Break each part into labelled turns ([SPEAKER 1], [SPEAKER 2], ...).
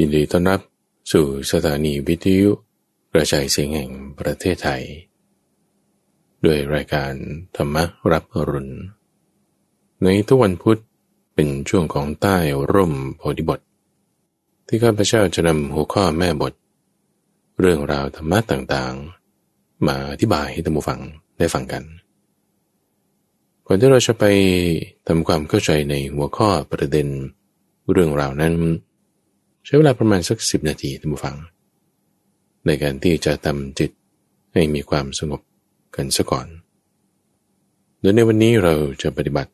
[SPEAKER 1] ยินดีต้อนรับสู่สถานีวิทยุกระจายเสียงแห่งประเทศไทย ด้วยรายการธรรมรับอรุณ ในทุกวันพุธเป็นช่วงของใต้ร่มโพธิบท ที่ข้าพเจ้าจะนำหัวข้อแม่บท เรื่องราวธรรมะต่างๆ มาอธิบายให้ท่านผู้ฟังได้ฟังกันก่อนที่เราจะไปทำความเข้าใจในหัวข้อประเด็นเรื่องราวนั้น ใช้เวลาประมาณสักสิบนาทีท่านผู้ฟัง ในการที่จะทำจิตให้มีความสงบกันซะก่อน โดยในวันนี้เราจะปฏิบัติ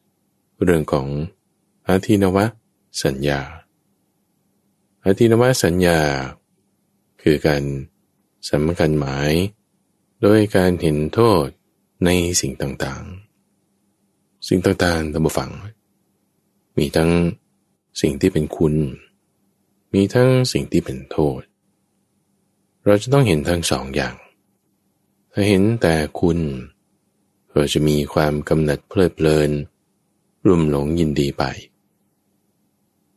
[SPEAKER 1] เรื่องของอาทินวะสัญญา อาทินวะสัญญา คือการสำคัญหมาย โดยการเห็นโทษในสิ่งต่างๆ สิ่งต่างๆท่านผู้ฟัง มีทั้งสิ่งที่เป็นคุณ มีทั้งสิ่งที่เป็นโทษ เราจะต้องเห็นทั้งสองอย่าง ถ้าเห็นแต่คุณเราจะมีความกำหนัดเพลิดเพลิน รุ่มหลงยินดีไป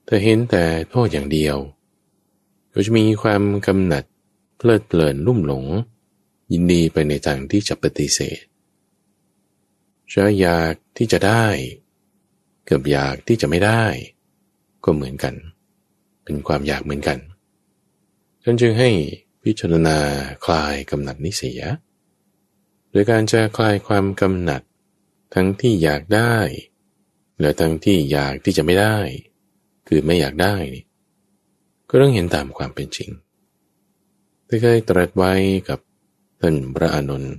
[SPEAKER 1] ถ้าเห็นแต่โทษอย่างเดียว เราจะมีความกำหนัดเพลิดเพลินรุ่มหลง ยินดีไปในทางที่จะปฏิเสธจะอยากที่จะได้ เกือบอยากที่จะไม่ได้ ก็เหมือนกันเป็นความอยากเหมือนกันฉันจึงให้พิจารณาคลายกำหนัดนิเสีย โดยการจะคลายความกำหนัด ทั้งที่อยากได้และทั้งที่อยากที่จะไม่ได้ คือไม่อยากได้ก็ต้องเห็นตามความเป็นจริงที่เคยตรัสไว้กับท่านพระอานนท์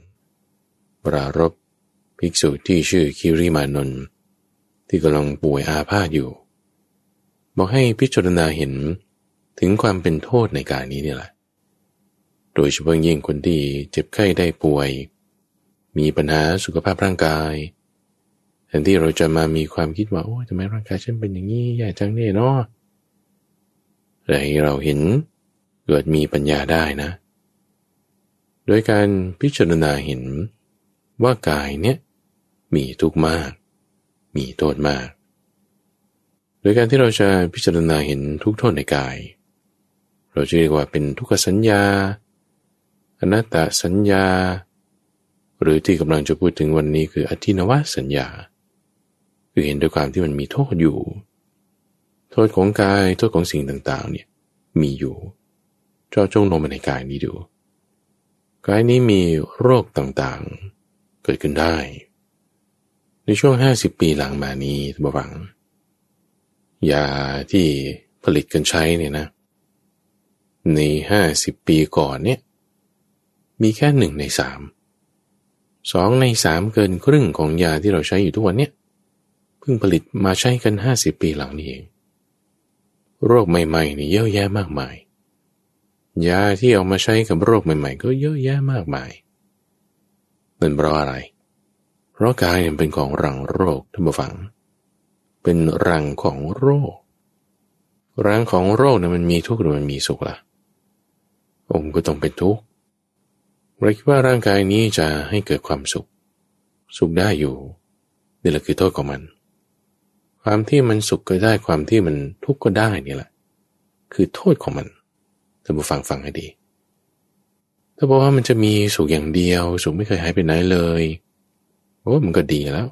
[SPEAKER 1] ปรารบภิกษุที่ชื่อคิริมานนท์ที่กำลังป่วยอาพาธอยู่ บอกให้พิจารณาเห็นถึงความเป็นโทษในการนี้นี่แหละ โดยเฉพาะยิ่งคนที่เจ็บไข้ได้ป่วย มีปัญหาสุขภาพร่างกายแทนที่เราจะมามีความคิดว่าโอ้ทำไมร่างกายฉันเป็นอย่างนี้แย่จังเนี่ยเนาะแต่ให้เราเห็นเกิดมีปัญญาได้นะ โดยการพิจารณาเห็นว่ากายเนี้ยมีทุกข์มาก มีโทษมาก โดยการที่เราจะพิจารณาเห็นทุกโทษในกาย เราจะเรียกว่าเป็นทุกขสัญญา อนัตตสัญญา หรือที่กำลังจะพูดถึงวันนี้คืออธินวสัญญา คือเห็นด้วยความที่มันมีโทษอยู่ โทษของกายโทษของสิ่งต่างๆเนี่ยมีอยู่เจ้าจงลงมาในกายนี้ดู กายนี้มีโรคต่างๆ เกิดขึ้นได้ ในช่วงห้าสิบปีหลังมานี้ท่านผู้ฟัง ยาที่ผลิตกันใช้เนี่ยนะ ในห้าสิบปีก่อนเนี่ย มีแค่หนึ่งในสามสองในสามเกินครึ่งของยาที่เราใช้อยู่ทุกวันเนี่ยเพิ่งผลิตมาใช้กันห้าสิบปีหลังนี้เอง โรคใหม่ๆนี่เยอะแยะมากมาย ยาที่เอามาใช้กับโรคใหม่ ๆ ก็เยอะแยะมากมายเป็นเพราะอะไร เพราะกายเป็นของรังโรคท่านผู้ฟัง เป็นรังของโรค รังของโรคนะมันมีทุกข์หรือมันมีสุขละ่ะองค์ก็ต้องเป็นทุกข์เราคิดว่าร่างกายนี้จะให้เกิดความสุข สุขได้อยู่นี่แหละคือโทษของมัน ความที่มันสุขก็ได้ความที่มันทุกข์ก็ได้นี่แหละ คือโทษของมันท่านผู้ฟังฟังให้ดี ถ้าบอกว่ามันจะมีสุขอย่างเดียว สุขไม่เคยหายไปไหนเลยว่ามันก็ดีแล้ว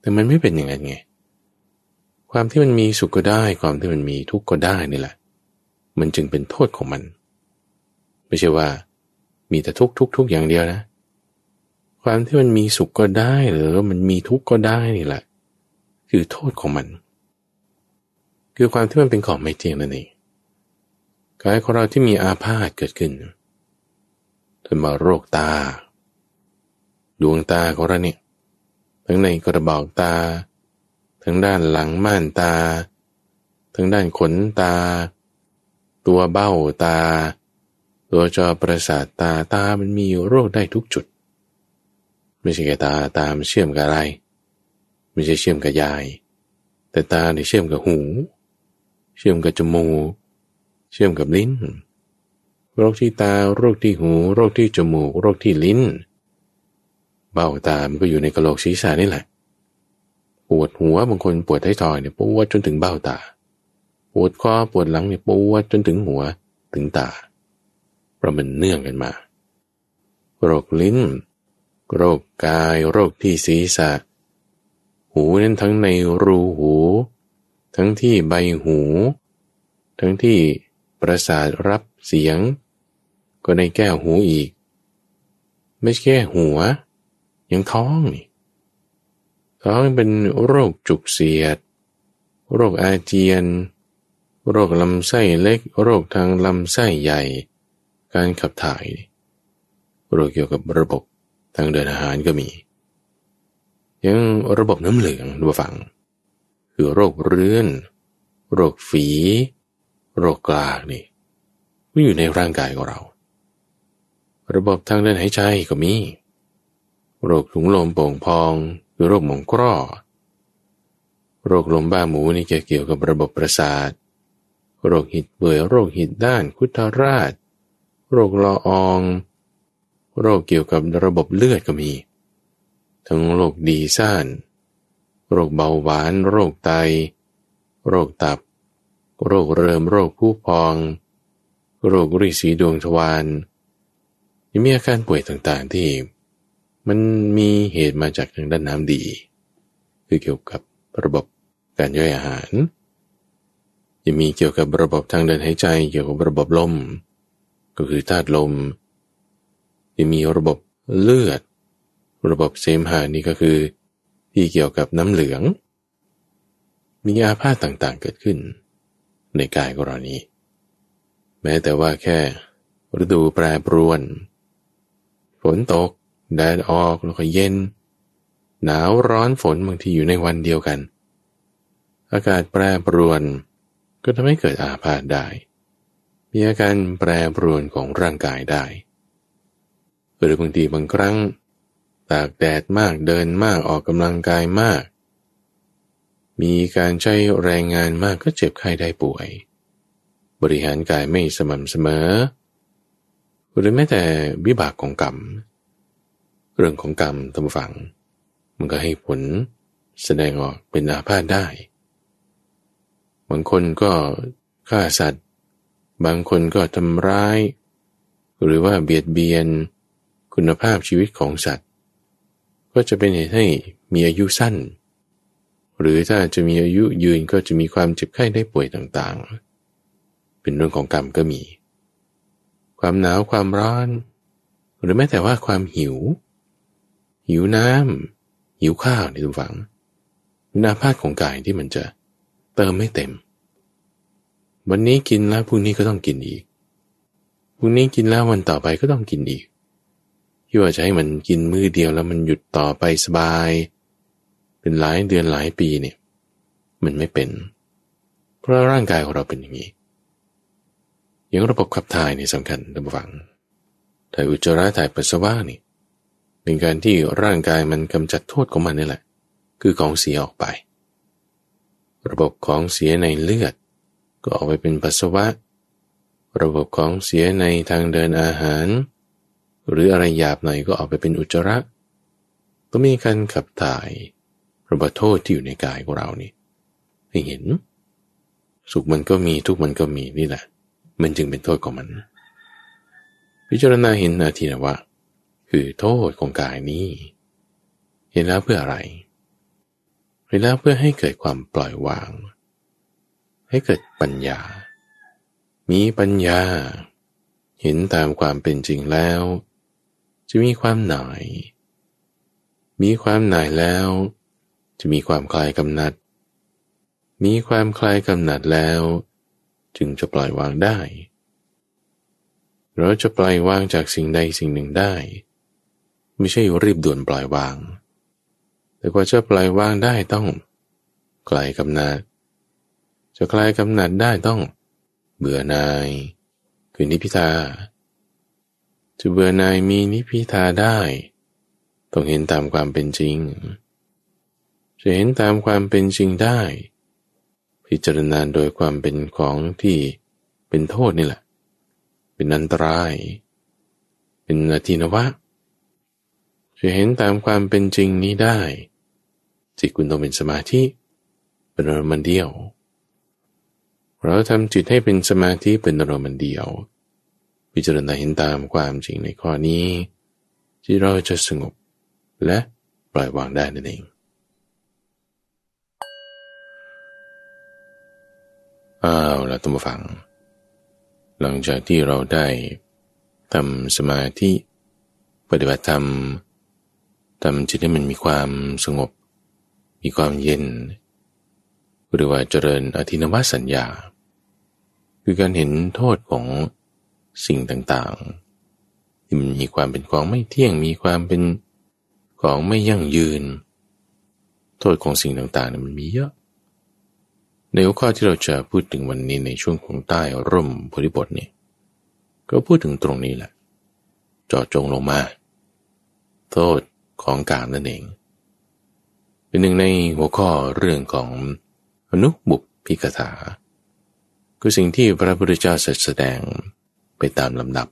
[SPEAKER 1] แต่มันไม่เป็นอย่างนั้นไง ความที่มันมีสุขก็ได้ ความที่มันมีทุกข์ก็ได้นี่แหละ มันจึงเป็นโทษของมัน ไม่ใช่ว่า มีแต่ทุกข์ทุกทุกอย่างเดียวนะ ความที่มันมีสุขก็ได้หรือมันมีทุกข์ก็ได้นี่แหละ คือโทษของมัน คือความที่มันเป็นของไม่เที่ยงนั่นเองกายของเราที่มีอาพาธเกิดขึ้นจนมาโรคตา ดวงตาของเราเนี่ยทั้งในกระบอกตา ทั้งด้านหลังม่านตา ทั้งด้านขนตา ตัวเบ้าตา ตัวจอประสาทตาตามันมีโรคได้ทุกจุด ไม่ใช่แค่ตาตามเชื่อมกับอะไร ไม่ใช่เชื่อมกับยาย แต่ตาเนี่ยเชื่อมกับหู เชื่อมกับจมูก เชื่อมกับลิ้น โรคที่ตาโรคที่หู โรคที่จมูก โรคที่ลิ้น เบ้าตามันก็อยู่ในกระโหลกศีรษะนี่แหละ ปวดหัวบางคนปวดท้ายทอยเนี่ยปวดจนถึงเบ้าตา ปวดคอปวดหลังเนี่ยปวดจนถึงหัวถึงตาเพราะมันเนื่องกันมา โรคลิ้น โรคกาย โรคที่ศีรษะ หูนั้นทั้งในรูหู ทั้งที่ใบหู ทั้งที่ประสาทรับเสียง ก็ในแก้วหูอีก ไม่ใช่แค่หัว ยังท้องนี่ ท้องเป็นโรคจุกเสียด โรคอาเจียน โรคลำไส้เล็ก โรคทางลำไส้ใหญ่ การขับถ่าย โรคเกี่ยวกับระบบทางเดินอาหารก็มี ยังระบบน้ำเหลืองดูฟัง คือโรคเรื้อน โรคฝี โรคกลากนี่มันอยู่ในร่างกายของเรา ระบบทางเดินหายใจก็มี โรคถุงลมโป่งพอง คือโรคหมองกรอโรคลมบ้าหมูนี่เกี่ยวกับระบบประสาท โรคหิดเบื่อโรคหิดด้านคุทราช โรคลอออง โรคเกี่ยวกับระบบเลือดก็มี ทั้งโรคดีซ่าน โรคเบาหวาน โรคไต โรคตับ โรคเริม โรคผู้พอง โรคริสีดวงทวารยังมีอาการป่วยต่างๆที่ มันมีเหตุมาจากทางด้านน้ำดี คือเกี่ยวกับระบบการย่อยอาหารจะมีเกี่ยวกับระบบทางเดินหายใจ เกี่ยวกับระบบลม ก็คือธาตุลมจะมีระบบเลือด ระบบเสมหะนี่ก็คือ ที่เกี่ยวกับน้ำเหลือง มีอาพาธต่างๆเกิดขึ้น ในกายกรณีแม้แต่ว่าแค่ฤดูแปรปรวน ฝนตก แดดออกแล้วก็เย็น หนาวร้อนฝนบางทีอยู่ในวันเดียวกัน อากาศแปรปรวน ก็ทำให้เกิดอาพาธได้ มีอาการแปรปรวนของร่างกายได้ หรือบางทีบางครั้ง ตากแดดมากเดินมากออกกำลังกายมาก มีการใช้แรงงานมากก็เจ็บไข้ได้ป่วย บริหารกายไม่สม่ำเสมอ หรือแม้แต่วิบากของกรรม เรื่องของกรรมทำฝัง มันก็ให้ผลแสดงออกเป็นอาพาธได้ บางคนก็ฆ่าสัตว์ บางคนก็ทำร้าย หรือว่าเบียดเบียน คุณภาพชีวิตของสัตว์ ก็จะเป็นเหตุให้มีอายุสั้น หรือถ้าจะมีอายุยืนก็จะมีความเจ็บไข้ได้ป่วยต่างๆ เป็นเรื่องของกรรมก็มี ความหนาวความร้อน หรือแม้แต่ว่าความหิว หิวน้ำหิวข้าวในทุกฝังนาพาดของกายที่มันจะเติมไม่เต็ม วันนี้กินแล้วพรุ่งนี้ก็ต้องกินอีกพรุ่งนี้กินแล้ววันต่อไปก็ต้องกินอีกที่ว่าจะให้มันกินมือเดียวแล้วมันหยุดต่อไปสบาย เป็นหลายเดือนหลายปีเนี่ยมันไม่เป็น เพราะร่างกายของเราเป็นอย่างนี้อย่างระบบขับถ่ายนี่สำคัญท่านผู้ฟังถ่ายอุจจาระถ่ายปัสสาวะนี่ เป็นการที่ร่างกายมันกำจัดโทษของมันนี่แหละ คือของเสียออกไป ระบบของเสียในเลือด ก็ออกไปเป็นปัสสาวะ ระบบของเสียในทางเดินอาหาร หรืออะไรหยาบหน่อยก็ออกไปเป็นอุจจาระก็มีการขับถ่ายระบบโทษที่อยู่ในกายของเรานี่ให้เห็น สุขมันก็มีทุกมันก็มีนี่แหละ มันจึงเป็นโทษของมัน พิจารณาเห็นนาทีนะว่า คือโทษของกายนี้ เห็นแล้วเพื่ออะไรเห็นแล้วเพื่อให้เกิดความปล่อยวาง ให้เกิดปัญญา มีปัญญา เห็นตามความเป็นจริงแล้ว จะมีความหน่าย มีความหน่ายแล้ว จะมีความคลายกำหนัด มีความคลายกำหนัดแล้ว จึงจะปล่อยวางได้เราจะปล่อยวางจากสิ่งใดสิ่งหนึ่งได้ ไม่ใช่รีบด่วนปล่อยวาง แต่กว่าจะปล่อยวางได้ต้องคลายกำหนัด จะคลายกำหนัดได้ต้อง เบื่อนาย คือนิพิทา จะเบื่อนายมีนิพิทาได้ ต้องเห็นตามความเป็นจริง จะเห็นตามความเป็นจริงได้ พิจารณาโดยความเป็นของที่เป็นโทษนี่แหละ เป็นอันตราย เป็นอธินวะ จะเห็นตามความเป็นจริงนี้ได้ จิตคุณต้องเป็นสมาธิเป็นอารมณ์เดียว เราทำจิตให้เป็นสมาธิเป็นอารมณ์เดียว พิจารณาเห็นตามความจริงในข้อนี้ ที่เราจะสงบ และปล่อยวางได้นั่นเองอ้าวแล้วตั้งฟัง หลังจากที่เราได้ทำสมาธิปฏิบัติธรรม ทำจิตให้มันมีความสงบ มีความเย็น หรือว่าเจริญอธินวสัญญา คือการเห็นโทษของสิ่งต่างๆ ที่มันมีความเป็นของไม่เที่ยง มีความเป็นของไม่ยั่งยืน โทษของสิ่งต่างๆมันมีเยอะ ในหัวข้อที่เราจะพูดถึงวันนี้ในช่วงของใต้ร่มพธิบทเนี่ยก็พูดถึงตรงนี้แหละจอดจงลงมา โทษ ของกามนั่นเอง เป็นหนึ่งในหัวข้อเรื่องของอนุบุพพิกถา คือสิ่งที่พระพุทธเจ้าแสดงไปตามลำดับ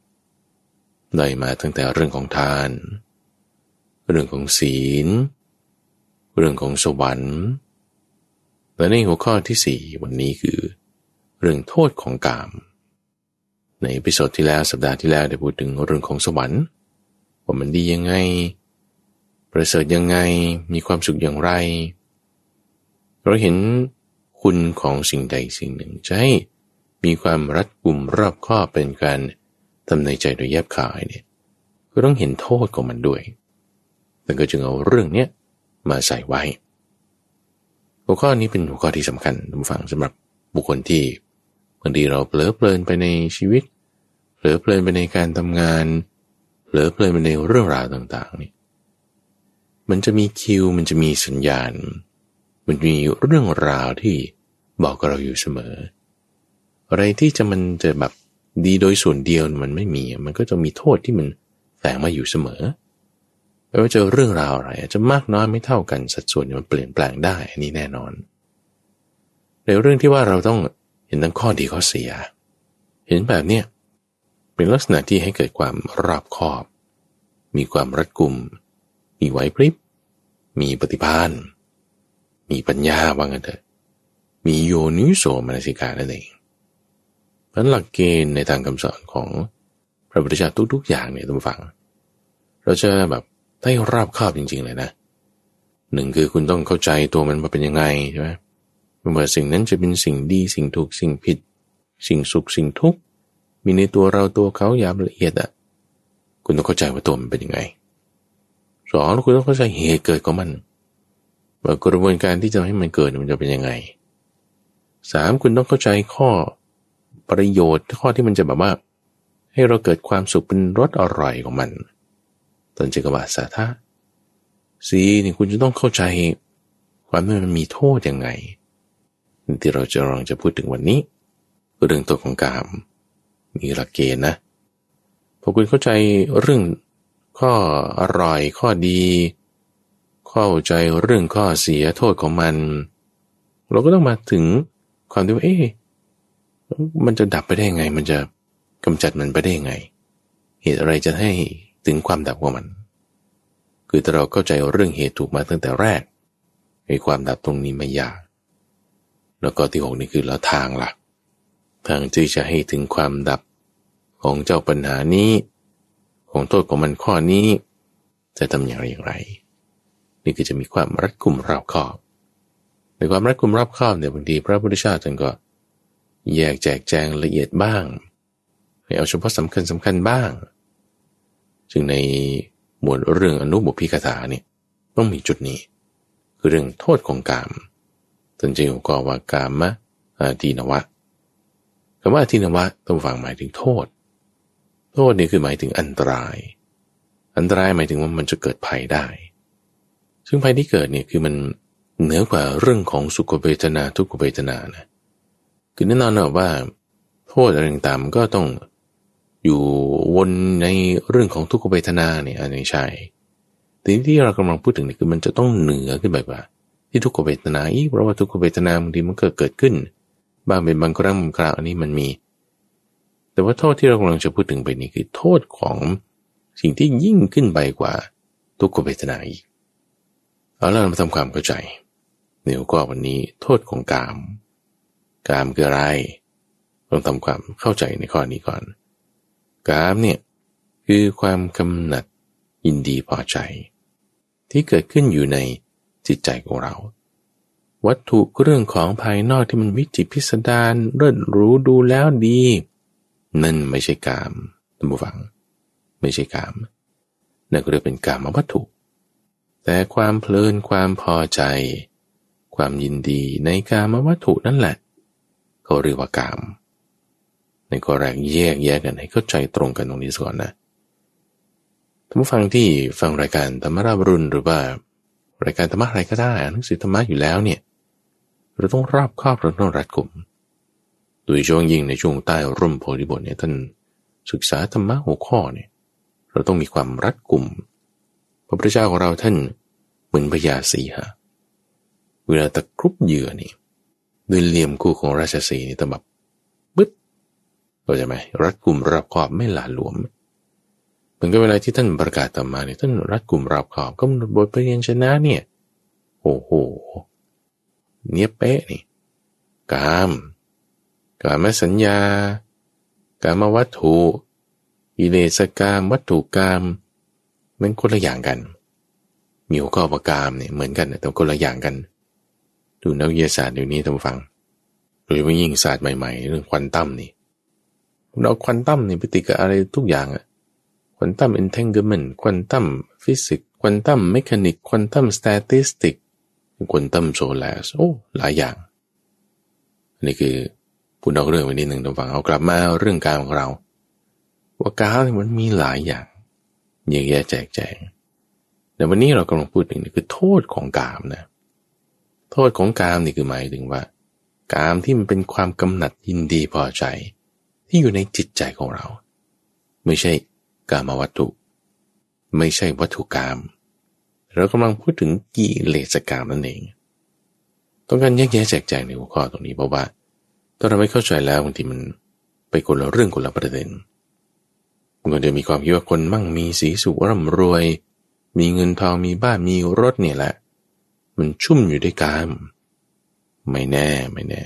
[SPEAKER 1] ได้มาตั้งแต่เรื่องของทาน เรื่องของศีล เรื่องของสวรรค์ และในหัวข้อที่สี่วันนี้คือ เรื่องโทษของกาม ในพิโซดที่แล้วสัปดาห์ที่แล้วได้พูดถึงเรื่องของสวรรค์ว่ามันดียังไง ประเสริฐยังไงมีความสุขอย่างไร เราเห็นคุณของสิ่งใดสิ่งหนึ่งจะให้มีความรัดกุมรอบคอบเป็นการทำในใจโดยแยบขายเนี่ยก็ต้องเห็นโทษของมันด้วยแต่ก็จึงเอาเรื่องเนี้ยมาใส่ไว้ หัวข้อนี้เป็นหัวข้อที่สำคัญทุกฝังสำหรับบุคคลที่บางทีเราเผลอเพลินไปในชีวิตเผลอเพลินไปในการทำงานเผลอเพลินไปในเรื่องราวต่างๆนี่ มันจะมีคิว มันจะมีสัญญาณ มันมีเรื่องราวที่บอกกับเราอยู่เสมอ อะไรที่จะมันจะแบบดีโดยส่วนเดียวมันไม่มี มันก็จะมีโทษที่มันแฝงมาอยู่เสมอไม่ว่าจะเรื่องราวอะไรจะมากน้อยไม่เท่ากันสัดส่วนมันเปลี่ยนแปลงได้ อันนี้แน่นอน ในเรื่องที่ว่าเราต้องเห็นทั้งข้อดีข้อเสีย เห็นแบบเนี้ยเป็นลักษณะที่ให้เกิดความรอบคอบ มีความรัดกุม มีไหวพริบ มีปฏิภาณมีปัญญาว่างันเถอะ มีโยนิโสมนสิกานั่นเองเพราะหลักเกณฑ์ในทางคำสอนของพระพุทธเจ้าทุกๆ อย่างเนี่ยต้องฟัง เราจะแบบได้ราบคาบจริง ๆ เลยนะ หนึ่งคือคุณต้องเข้าใจตัวมันว่าเป็นยังไงใช่ไหมว่าสิ่งนั้นจะเป็นสิ่งดีสิ่งถูกสิ่งผิด สิ่งสุขสิ่งทุกข์มีในตัวเราตัวเขาอย่างละเอียดอะ คุณต้องเข้าใจว่าตัวมันเป็นยังไง สองคุณต้องเข้าใจเหตุเกิดของมันว่ากระบวนการที่จะให้มันเกิดมันจะเป็นยังไงสามคุณต้องเข้าใจข้อประโยชน์ข้อที่มันจะแบบว่า ให้เราเกิดความสุขเป็นรสอร่อยของมันตอนเจกบาสาธาสี่นี่คุณจะต้องเข้าใจความที่มันมีโทษยังไงที่เราจะลองจะพูดถึงวันนี้เรื่องตัวของกาม มีหลักเกณฑ์นะพอคุณเข้าใจเรื่อง ข้ออร่อยข้อดี เข้าใจเรื่องข้อเสียโทษของมัน เราก็ต้องมาถึงความที่ว่าเอ๊ะมันจะดับไปได้ยังไง มันจะกำจัดมันไปได้ยังไง เหตุอะไรจะให้ถึงความดับของมัน คือถ้าเราเข้าใจเรื่องเหตุถูกมาตั้งแต่แรกไอ้ความดับตรงนี้ไม่ยากแล้วก็ที่หกนี่คือแล้วทางหลักทางที่จะให้ถึงความดับของเจ้าปัญหานี้ ของโทษของมันข้อนี้ จะทำอย่างไรอย่างไร นี่คือจะมีความรัดกุมรอบคอบ ในความรัดกุมรอบคอบเนี่ยบางทีพระพุทธเจ้าท่านก็ แยกแจกแจงละเอียดบ้างให้เอาเฉพาะสำคัญสำคัญบ้างจึงในหมวดเรื่องอนุบุพิกถาเนี่ยต้องมีจุดนี้ คือเรื่องโทษของกามท่านจึงก็ว่ากามะอาทีนวะคำว่าอาทีนวะต้องฟังหมายถึงโทษ โทษนี่คือหมายถึงอันตราย อันตรายหมายถึงว่ามันจะเกิดภัยได้ ซึ่งภัยที่เกิดเนี่ยคือมันเหนือกว่าเรื่องของสุขเวทนาทุกขเวทนานะคือแน่นอนนะว่า โทษอะไรต่างๆก็ต้องอยู่วนในเรื่องของทุกขเวทนาเนี่ยอันนี้ใช่แต่ที่เรากำลังพูดถึงนี่คือมันจะต้องเหนือขึ้นไปกว่าที่ทุกขเวทนาอีกเพราะว่าทุกขเวทนาบางทีมันเกิดเกิดขึ้น บางเป็นบางครั้งบางคราวอันนี้มันมี แต่ว่าโทษที่เรากำลังจะพูดถึงไปนี้คือโทษของสิ่งที่ยิ่งขึ้นไปกว่าทุกขเวทนาอีกเอาเรามาทำความเข้าใจเดี๋ยวก็วันนี้โทษของกาม กามคืออะไรต้องทำความเข้าใจในข้อนี้ก่อน กามเนี่ยคือความกำหนัดยินดีพอใจ ที่เกิดขึ้นอยู่ในจิตใจของเรา วัตถุเรื่องของภายนอกที่มันวิจิตพิสดารเลิศรู้ดูแล้วดี นั่นไม่ใช่กามท่านผู้ฟัง ไม่ใช่กามนั่นก็เรียกเป็นกามวัตถุ แต่ความเพลินความพอใจ ความยินดีในกามวัตถุนั่นแหละเขาเรียกว่ากาม ในข้อแรกแยกแยกกันให้เข้าใจตรงกันตรงนี้ก่อนนะท่านผู้ฟังที่ฟังรายการธรรมราบรุนหรือว่ารายการธรรมะอะไรก็ได้หนังสือธรรมะอยู่แล้วเนี่ยเราต้องรอบครอบเราต้องรัดกลุ่ม โดยช่วงยิ่งในช่วงใต้ร่มโพธิบทเนี่ยท่านศึกษาธรรมะหัวข้อเนี่ยเราต้องมีความรัดกุมพระพุทธเจ้าของเราท่านเหมือนพญาสีหะเวลาตะครุบเหยื่อนี่ด้วยเหลี่ยมคู่ของราชสีนี่ต้องแบบบึ๊ดเข้าใจไหมรัดกุมรอบคอบไม่หลาหลวมเหมือนกับเวลาที่ท่านประกาศต่อมาเนี่ยท่านรัดกุมรอบคอบก็บทเรียนชนะเนี่ยโอ้โหเนี้ยเป๊ะนี่กาม กามสัญญา กามวัตถุกิเลสกามวัตถุกาม มันคนละอย่างกันมีหัวข้อประกามเนี่ยเหมือนกันแต่คนละอย่างกัน ดูนักวิทยาศาสตร์เดี๋ยวนี้ท่านฟังโดยเฉพาะยิ่งศาสตร์ใหม่ๆ เรื่องควอนตัมนี่เราควอนตัมนี่ไปติดกับอะไรทุกอย่างอะ quantum entanglement quantum physics quantum mechanic quantum statisticควอนตัมโซลาร์โอ้หลายอย่างนนี้คือ พูดนอกเรื่องไปนิดหนึ่งท่านฟังเอากลับมาเรื่องการของเรา ว่ากาวมันมีหลายอย่างเยอะแยะแจกแจงแต่วันนี้เรากำลังพูดถึงนี่คือโทษของกามนะ โทษของกามนี่คือหมายถึงว่า กามที่มันเป็นความกำหนัดยินดีพอใจ ที่อยู่ในจิตใจของเรา ไม่ใช่กามวัตถุ ไม่ใช่วัตถุกาม เรากำลังพูดถึงกิเลสกามนั่นเอง ต้องการแยกแยะแจกแจงในหัวข้อตรงนี้เพราะว่า ถ้าเราไม่เข้าใจแล้วบางทีมันไปคนละเรื่องคนละประเด็นมันก็จะมีความคิดว่าคนมั่งมีสีสุขร่ำรวย มีเงินทองมีบ้านมีรถเนี่ยแหละ มันชุ่มอยู่ด้วยกาม ไม่แน่ไม่แน่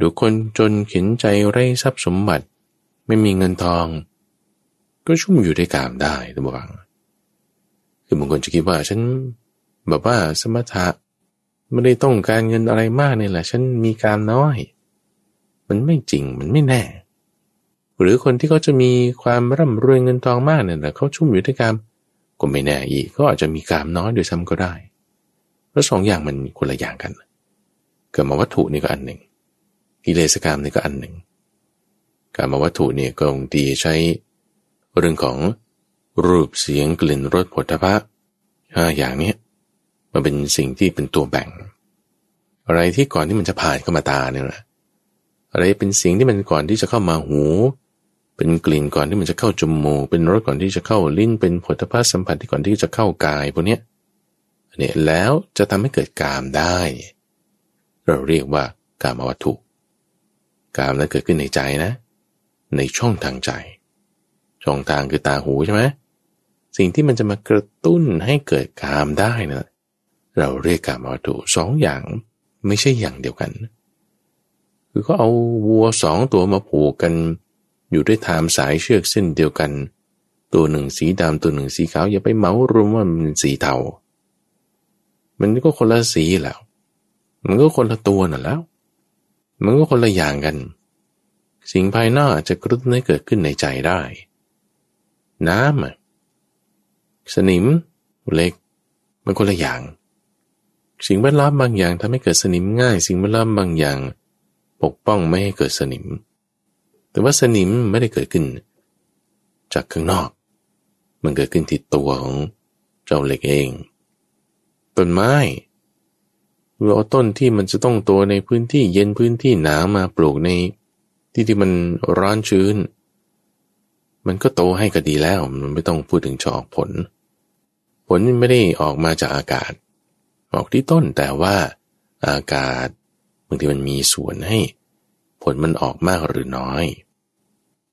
[SPEAKER 1] ดูคนจนเข็นใจไร้ทรัพย์สมบัติ ไม่มีเงินทอง ก็ชุ่มอยู่ด้วยกามได้ทุกฝังคือบางคนจะคิดว่าฉันแบบว่าสมถะไม่ได้ต้องการเงินอะไรมากเนี่ยแหละ ฉันมีกามน้อย มันไม่จริงมันไม่แน่ หรือคนที่เขาจะมีความร่ำรวยเงินทองมากเนี่ยแต่เขาชุ่มอยู่ด้วยกามก็ไม่แน่อีกก็อาจจะมีกามน้อยโดยซ้ำก็ได้เพราะสองอย่างมันคนละอย่างกันเกิดมาวัตถุนี่ก็อันหนึ่งกิเลสกรรมนี่ก็อันหนึ่งการมาวัตถุเนี่ยก็องตีใช้เรื่องของรูปเสียงกลิ่นรสผลิตภัณฑ์ห้าอย่างนี้มันเป็นสิ่งที่เป็นตัวแบ่ง อะไรที่ก่อนที่มันจะผ่านเข้ามาตาเนี่ยนะ อะไรเป็นสิ่งที่มันก่อนที่จะเข้ามาหู เป็นกลิ่นก่อนที่มันจะเข้าจมูก เป็นรสก่อนที่จะเข้าลิ้น เป็นผลิภัณฑ์สัมผัสที่ก่อนที่จะเข้ากายพวกนี้เนี่ยแล้วจะทำให้เกิดกามได้ เราเรียกว่ากามวัตถุ กามนั้นเกิดขึ้นในใจนะ ในช่องทางใจ ช่องทางคือตาหูใช่ไหมสิ่งที่มันจะมากระตุ้นให้เกิดกามได้นะเราเรียกกามวัตถุสองอย่างไม่ใช่อย่างเดียวกัน คือเขาเอาวัวสองตัวมาผูกกัน อยู่ด้วยทามสายเชือกเส้นเดียวกัน ตัวหนึ่งสีดำตัวหนึ่งสีขาวอย่าไปเหมารวมว่ามันสีเทามันก็คนละสีแล้ว มันก็คนละตัวน่ะแล้ว มันก็คนละอย่างกัน สิ่งภายนอกจะกระตุ้นให้เกิดขึ้นในใจได้ น้ำอะสนิมเล็ก มันคนละอย่าง สิ่งแวดล้อมบางอย่างทำให้เกิดสนิมง่าย สิ่งแวดล้อมบางอย่าง ปกป้องไม่ให้เกิดสนิม แต่ว่าสนิมไม่ได้เกิดขึ้น จากข้างนอก มันเกิดขึ้นที่ตัวของเจ้าเหล็กเอง ต้นไม้เราเอาต้นที่มันจะต้องโตในพื้นที่เย็นพื้นที่หนาวมาปลูกในที่ที่มันร้อนชื้น มันก็โตให้ก็ดีแล้ว มันไม่ต้องพูดถึงจะออกผล ผลไม่ได้ออกมาจากอากาศ ออกที่ต้นแต่ว่าอากาศ บางทีมันมีส่วนให้ ผลมันออกมากหรือน้อย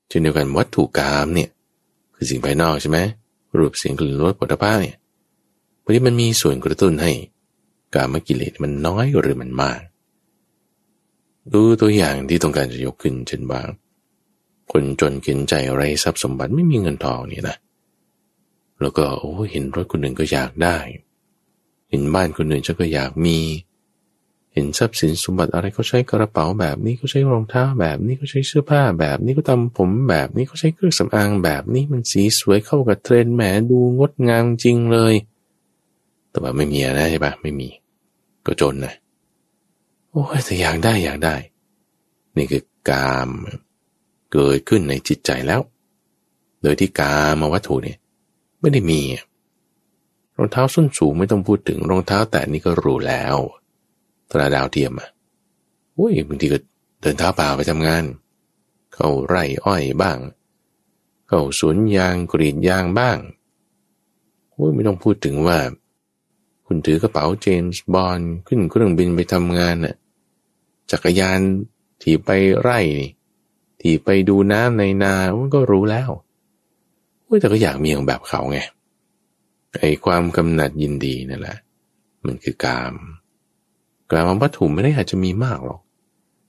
[SPEAKER 1] เช่นเดียวกันวัตถุกรรมเนี่ย คือสิ่งภายนอกใช่ไหมรูปเสียงกลิ่นรสผลิภัณฑ์เนี่ยวันนี้มันมีส่วนกระตุ้นให้กามกิเลสมันน้อยหรือมันมาก ดูตัวอย่างที่ต้องการจะยกขึ้นเช่นว่าคนจนเข็นใจไรทรัพย์สมบัติไม่มีเงินทองเนี่ยนะ แล้วก็โอ้เห็นรถคนหนึ่งก็อยากได้ เห็นบ้านคนหนึ่งฉันก็อยากมีเห็นทรัพย์สินสมบัติอะไรเขาใช้กระเป๋าแบบนี้เขาใช้รองเท้าแบบนี้เขาใช้เสื้อผ้าแบบนี้ก็ทำผมแบบนี้เขาใช้เครื่องสำอางแบบนี้มันสีสวยเข้ากับเทรนด์แหมดูงดงามจริงเลย แต่ว่าไม่มีนะใช่ปะไม่มี ก็จนนะโอ้ยแต่อยากได้อยากได้ นี่คือกามเกิดขึ้นในจิตใจแล้ว โดยที่กามาวัตถุเนี่ยไม่ได้มีรองเท้าส้นสูงไม่ต้องพูดถึงรองเท้าแต่นี่ก็รู้แล้ว ตราดาวเทียมอะโอ้ยบางทีก็เดินเท้าเปล่าไปทำงาน เข้าไร่อ้อยบ้าง เข้าสวนยางกรีดยางบ้างโอ้ยไม่ต้องพูดถึงว่า คุณถือกระเป๋าเจมส์บอลขึ้นเครื่องบินไปทำงานน่ะจักรยานถีบไปไร่นี่ที่ไปดูน้ำในนามันก็รู้แล้วแต่ก็อยากมีอย่างแบบเขาไงไอ้ความกำหนัดยินดีนั่นแหละ มันคือกาม กามวัตถุไม่ได้อาจจะมีมากหรอก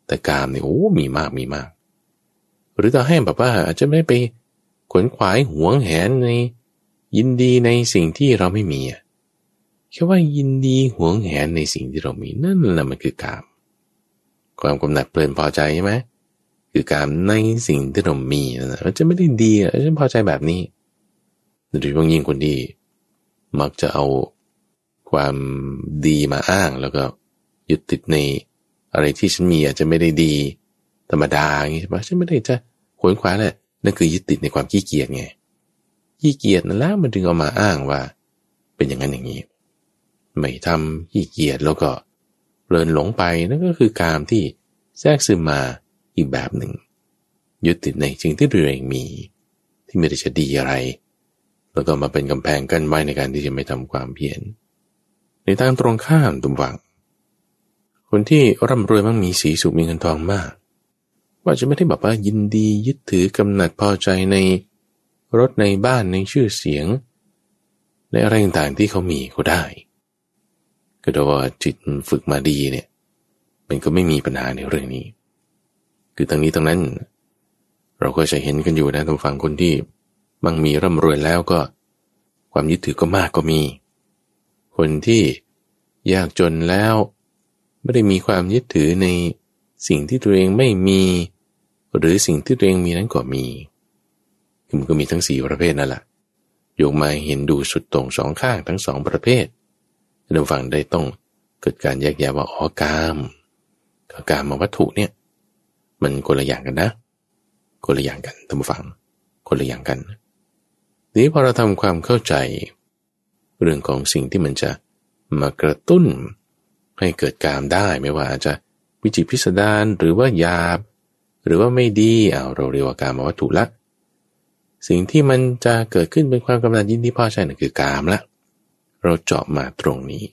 [SPEAKER 1] แต่กามเนี่ยโอ้มีมากมีมาก หรือต่อให้แบบว่าอาจจะไม่ไปขวนขวายหวงแหนในยินดีในสิ่งที่เราไม่มีอะแค่ว่ายินดีหวงแหนในสิ่งที่เรามีนั่นแหละมันคือกาม ความกำหนัดเพลินพอใจใช่ไหมคือการในสิ่งที่เรามีนะมันจะไม่ได้ดีอะฉันพอใจแบบนี้โดยเฉพาะยิ่งคนที่มักจะเอาความดีมาอ้างแล้วก็ ยึดติดใน อะไรที่ฉันมีอาจจะไม่ได้ดี ธรรมดาอย่างนี้ใช่ปะฉันไม่ได้จะขวนขวายแหละนั่นคือยึดติดในความขี้เกียจไงขี้เกียจนั่นแหละมันถึงเอามาอ้างว่า เป็นอย่างนั้นอย่างนี้ไม่ทำขี้เกียจแล้วก็เลินหลงไปนั่นก็คือการที่แทรกซึมมาอีกแบบหนึ่ง ยึดติดในสิ่งที่ตัวเองมี ที่ไม่ได้จะดีอะไร แล้วก็มาเป็นกำแพงกั้นไว้ในการที่จะไม่ทำความเพียรในทางตรงข้ามตุมวัง คนที่ร่ำรวยมั่งมีสีสุขมีเงินทองมาก ว่าจะไม่ได้แบบว่ายินดียึดถือกำหนัดพอใจในรถในบ้านในชื่อเสียง ในอะไรต่างๆที่เขามีก็ได้ ก็แต่ว่าจิตฝึกมาดีเนี่ย มันก็ไม่มีปัญหาในเรื่องนี้ คือทั้งนี้ทั้งนั้น เราก็จะเห็นกันอยู่นะทางฝั่งคนที่มั่งมีร่ำรวยแล้วก็ ความยึดถือก็มากก็มี คนที่ยากจนแล้ว ไม่ได้มีความยึดถือในสิ่งที่ตัวเองไม่มี หรือสิ่งที่ตัวเองมีนั้นก็มีคือมันก็มีทั้งสี่ประเภทนั่นแหละโยกมาเห็นดูสุดตรงสองข้างทั้งสองประเภทท่าฟังได้ต้องเกิดการแยกแยะว่าอ๋อกามกับกามมาวัตถุเนี่ยมันคนละอย่างกันนะคนละอย่างกันท่านผู้ฟัง คนละอย่างกันนี้พอเราทำความเข้าใจ เรื่องของสิ่งที่มันจะมากระตุ้น ให้เกิดการได้ไม่ว่าจะวิจิพิสดารหรือว่าหยาบ หรือว่าไม่ดีเอาเราเรียกว่าการมาวัตถุละ สิ่งที่มันจะเกิดขึ้นเป็นความกำลังยินดีพอใจนั่นคือกามละเราเจาะมาตรงนี้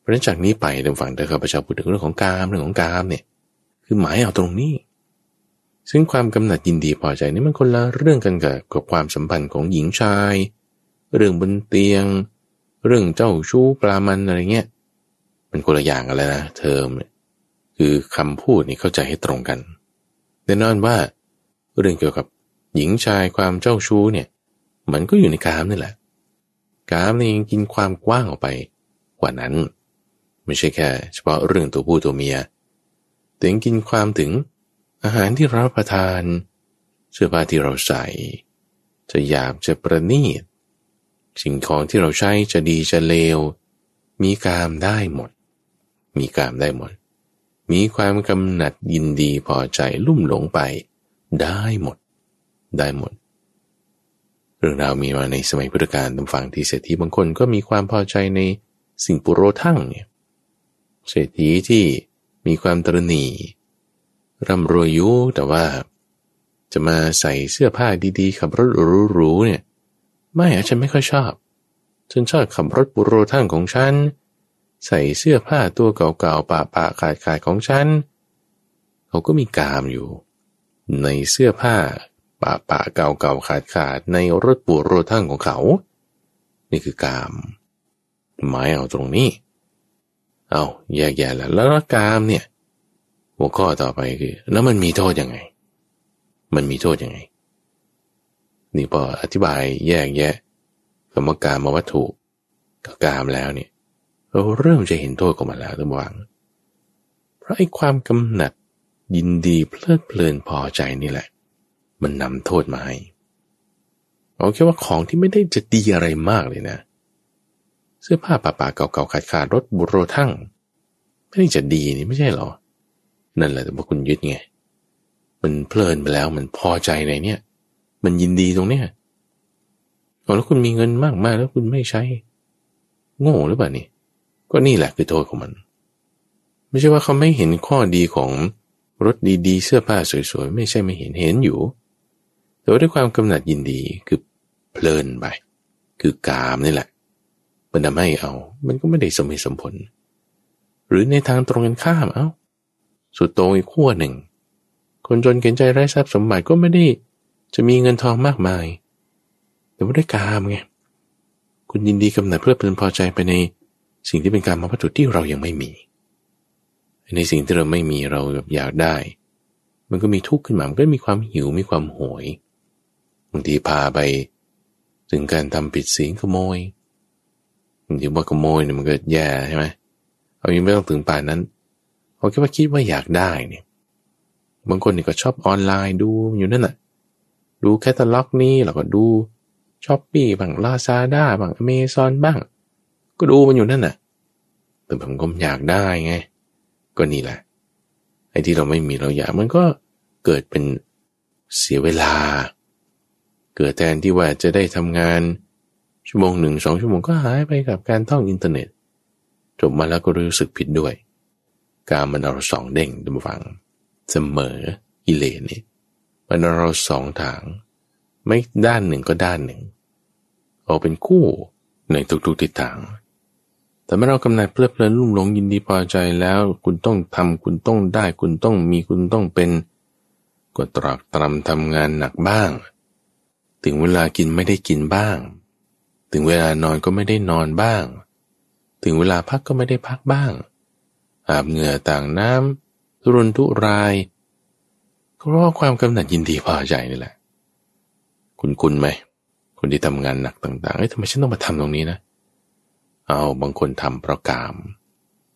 [SPEAKER 1] เพราะจากนี้ไปทางฝั่งเธอข้าพเจ้าพูดถึงเรื่องของกามเรื่องของกามเนี่ยคือหมายเอาตรงนี้ ซึ่งความกำหนัดยินดีพอใจนี่มันคนละเรื่องกันกับกับความสัมพันธ์ของหญิงชาย เรื่องบนเตียง เรื่องเจ้าชู้ปลามันอะไรเงี้ย มันคนละอย่างกันเลยนะเทอมคือคำพูดนี่เข้าใจให้ตรงกันแน่นอนว่า เรื่องเกี่ยวกับหญิงชายความเจ้าชู้เนี่ย มันก็อยู่ในกามนี่แหละกามนี่กินความกว้างออกไปกว่านั้น ไม่ใช่แค่ เฉพาะเรื่องตัวผู้ตัวเมียถึงกินความถึงอาหารที่เราประทาน เสื้อผ้าที่เราใส่ จะหยาบจะประณีต สิ่งของที่เราใช้จะดีจะเลว มีกามได้หมด มีกามได้หมด มีความกำหนัดยินดีพอใจลุ่มหลงไป ได้หมด ได้หมด เรื่องราวมีมาในสมัยพุทธกาลตำฝังที่เศรษฐีบางคนก็มีความพอใจในสิ่งปุโรทั้งเนี่ยเศรษฐีที่มีความตรณีร่ำรวยยู่แต่ว่า จะมาใส่เสื้อผ้าดีๆขับรถหรูๆเนี่ย ไม่อะฉันไม่ค่อยชอบ ฉันชอบขับรถบุโรทั้งของฉัน ใส่เสื้อผ้าตัวเก่าๆปะปะขาดขาดของฉัน เขาก็มีกามอยู่ ในเสื้อผ้าปะปะเก่าๆขาดขาดในรถบุโรทั้งของเขา นี่คือกาม หมายเอาตรงนี้ เอาแยกแยะแล้วแล้วกามเนี่ย หัวข้อต่อไปคือ แล้วมันมีโทษยังไง มันมีโทษยังไง นี่พออธิบายแยกแยะกรรมการมาวัตถุกับกามแล้วเนี่ย เราเริ่มจะเห็นโทษของมันแล้วทุกวังเพราะไอ้ความกำหนัดยินดีเพลิดเพลินพอใจนี่แหละ มันนำโทษมาให้เอาแค่ว่าของที่ไม่ได้จะดีอะไรมากเลยนะ เสื้อผ้าป่าป่าเก่าๆขาดขาดรถบุโรทั้ง ไม่ได้จะดีนี่ไม่ใช่หรอ นั่นแหละแต่ว่าคุณยึดไง มันเพลินไปแล้วมันพอใจในเนี่ย มันยินดีตรงเนี้ยแล้วคุณมีเงินมากมากแล้วคุณไม่ใช้ โง่หรือเปล่านี่ ก็นี่แหละคือโทษของมัน ไม่ใช่ว่าเขาไม่เห็นข้อดีของรถดีๆ เสื้อผ้าสวยๆ ไม่ใช่ไม่เห็นเห็นอยู่ แต่ว่าด้วยความกำหนัดยินดีคือเพลินไป คือกามนี่แหละ มันทำให้เอา มันก็ไม่ได้สมเหตุสมผล หรือในทางตรงกันข้ามเอา้า สุดโต่งอีกขั้วหนึ่ง คนจนเข็นใจไร้ทรัพย์สมบัติก็ไม่ได้จะมีเงินทองมากมาย แต่ว่าด้วยกามไงคุณยินดีกำหนัดเพื่อเพลินพอใจไปใน สิ่งที่เป็นการมาวัตถุที่เรายังไม่มี ในสิ่งที่เราไม่มีเราแบบอยากได้ มันก็มีทุกข์ขึ้นมา มันก็มีความหิวมีความโหยบางทีพาไป ถึงการทำผิดศีลขโมยบางทีว่าขโมยเนี่ยมันก็แย่ใช่ไหมเอายังไม่ต้องถึงปานนั้นเขาแค่ว่าคิดว่าอยากได้เนี่ยบางคนนี่ก็ชอบออนไลน์ดูอยู่นั่นแหะดูแคตตาล็อกนี้แล้วก็ดู Shopee บ้างลาซาด้าบ้างอเมซอนบ้าง ก็ดูมันอยู่นั่นน่ะแต่ผมก็อยากได้ไง ก็นี่แหละ ไอ้ที่เราไม่มีเราอยากมันก็เกิดเป็นเสียเวลา เกิดแทนที่ว่าจะได้ทำงาน ชั่วโมงหนึ่งสองชั่วโมงก็หายไปกับการท่องอินเทอร์เน็ต จบมาแล้วก็รู้สึกผิดด้วย การมันเราสองเด้งดูฟัง เสมอกิเลนี่มันเราสองทาง ไม่ด้านหนึ่งก็ด้านหนึ่ง เอาเป็นคู่ในทุกๆทิศทาง แต่เมื่อเรากำหนัดเพลิดเพลินลุ่มหลงยินดีพอใจแล้ว คุณต้องทำคุณต้องได้ คุณต้องมีคุณต้องเป็น ก็ตรากตรำทำงานหนักบ้าง ถึงเวลากินไม่ได้กินบ้าง ถึงเวลานอนก็ไม่ได้นอนบ้าง ถึงเวลาพักก็ไม่ได้พักบ้าง อาบเหงื่อต่างน้ำทุรนทุรายเพราะความกำหนัดยินดีพอใจนี่แหละ คุณคุณไหมคนที่ทำงานหนักต่างๆเอ้ยทำไมฉันต้องมาทำตรงนี้นะเเอาบางคนทำเพราะกาม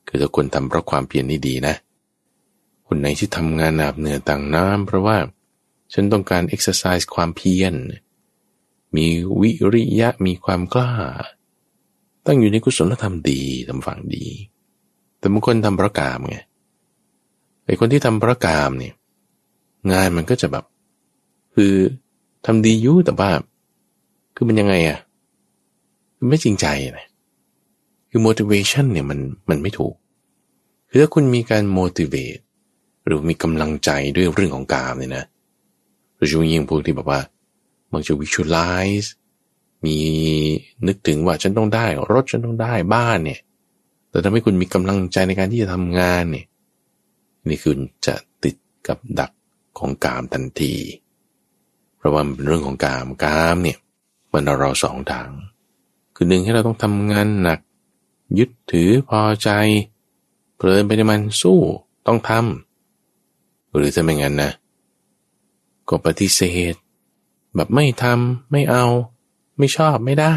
[SPEAKER 1] คือถ้าคนทำเพราะความเพียรนี่ดีนะ คนไหนที่ทำงานหนักเหนื่อยต่างน้ำเพราะว่า ฉันต้องการเอ็กซ์ไซส์ความเพียร มีวิริยะมีความกล้า ตั้งอยู่ในกุศลธรรมดีทำฝั่งดี แต่บางคนทำเพราะกามไงไอ้คนที่ทำเพราะกามเนี่ยงานมันก็จะแบบ คือทำดียุ่แต่ว่าคือมันยังไงอะ่ะคือไม่จริงใจนะ คือ motivation เนี่ยมันมันไม่ถูก คือถ้าคุณมีการ motivate หรือมีกำลังใจด้วยเรื่องของกามเนี่ยนะโดยเฉพาะยิ่งพวกที่แบบว่ามันจะ visualize มีนึกถึงว่าฉันต้องได้ รถฉันต้องได้บ้านเนี่ย แต่ทำให้คุณมีกำลังใจในการที่จะทำงานเนี่ยนี่คือจะติดกับดักของกามทันที เพราะว่ามันเป็นเรื่องของกามกามเนี่ยมันเราสองทาง คือหนึ่งให้เราต้องทำงานหนัก ยึดถือพอใจ เพลินไปในมันสู้ต้องทำหรือถ้าไม่งั้นนะ ก็ปฏิเสธ แบบไม่ทำไม่เอา ไม่ชอบไม่ได้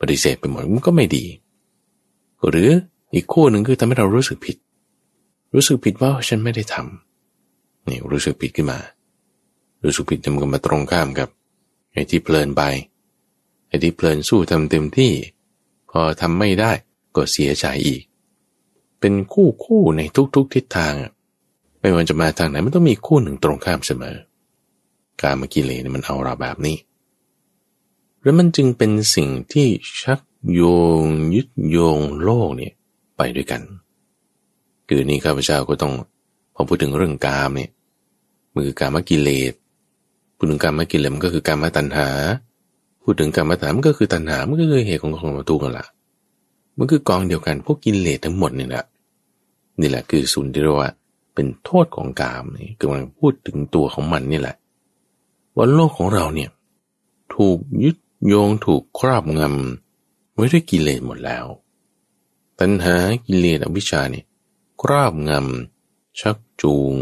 [SPEAKER 1] ปฏิเสธไปหมดมันก็ไม่ดี หรืออีกคู่หนึ่งคือทำให้เรารู้สึกผิด รู้สึกผิดว่าฉันไม่ได้ทำนี่รู้สึกผิดขึ้นมา รู้สึกผิดมันก็มาตรงข้ามกับไอ้ที่เพลินไปไอ้ที่เพลินสู้ทำเต็มที่ พอทำไม่ได้ก็เสียใจอีก เป็นคู่คู่ในทุกๆทิศทาง ไม่ว่าจะมาทางไหนมันต้องมีคู่หนึ่งตรงข้ามเสมอ การมากิเลสมันเอาเราแบบนี้ แล้วมันจึงเป็นสิ่งที่ชักโยงยึดโยงโลกเนี่ยไปด้วยกัน คือนี่ข้าพเจ้าก็ต้องพอพูดถึงเรื่องกามเนี่ยมือการมกิเลสพูดถึงการมากิเลสมันก็คือการมาตัณหา พูดถึงการมาตัณหามันก็คือตัณหา มันก็คือเหตุของของทุกข์กันละมันคือกองเดียวกันพวกกิเลสทั้งหมดนี่แหละนี่แหละคือสุนที่เรียกว่าเป็นโทษของกามนี่กำลังพูดถึงตัวของมันนี่แหละว่าโลกของเราเนี่ยถูกยึดโยงถูกครอบงำไว้ด้วยกิเลสหมดแล้ว ตัณหากิเลสอวิชชาเนี่ยครอบงำชักจูง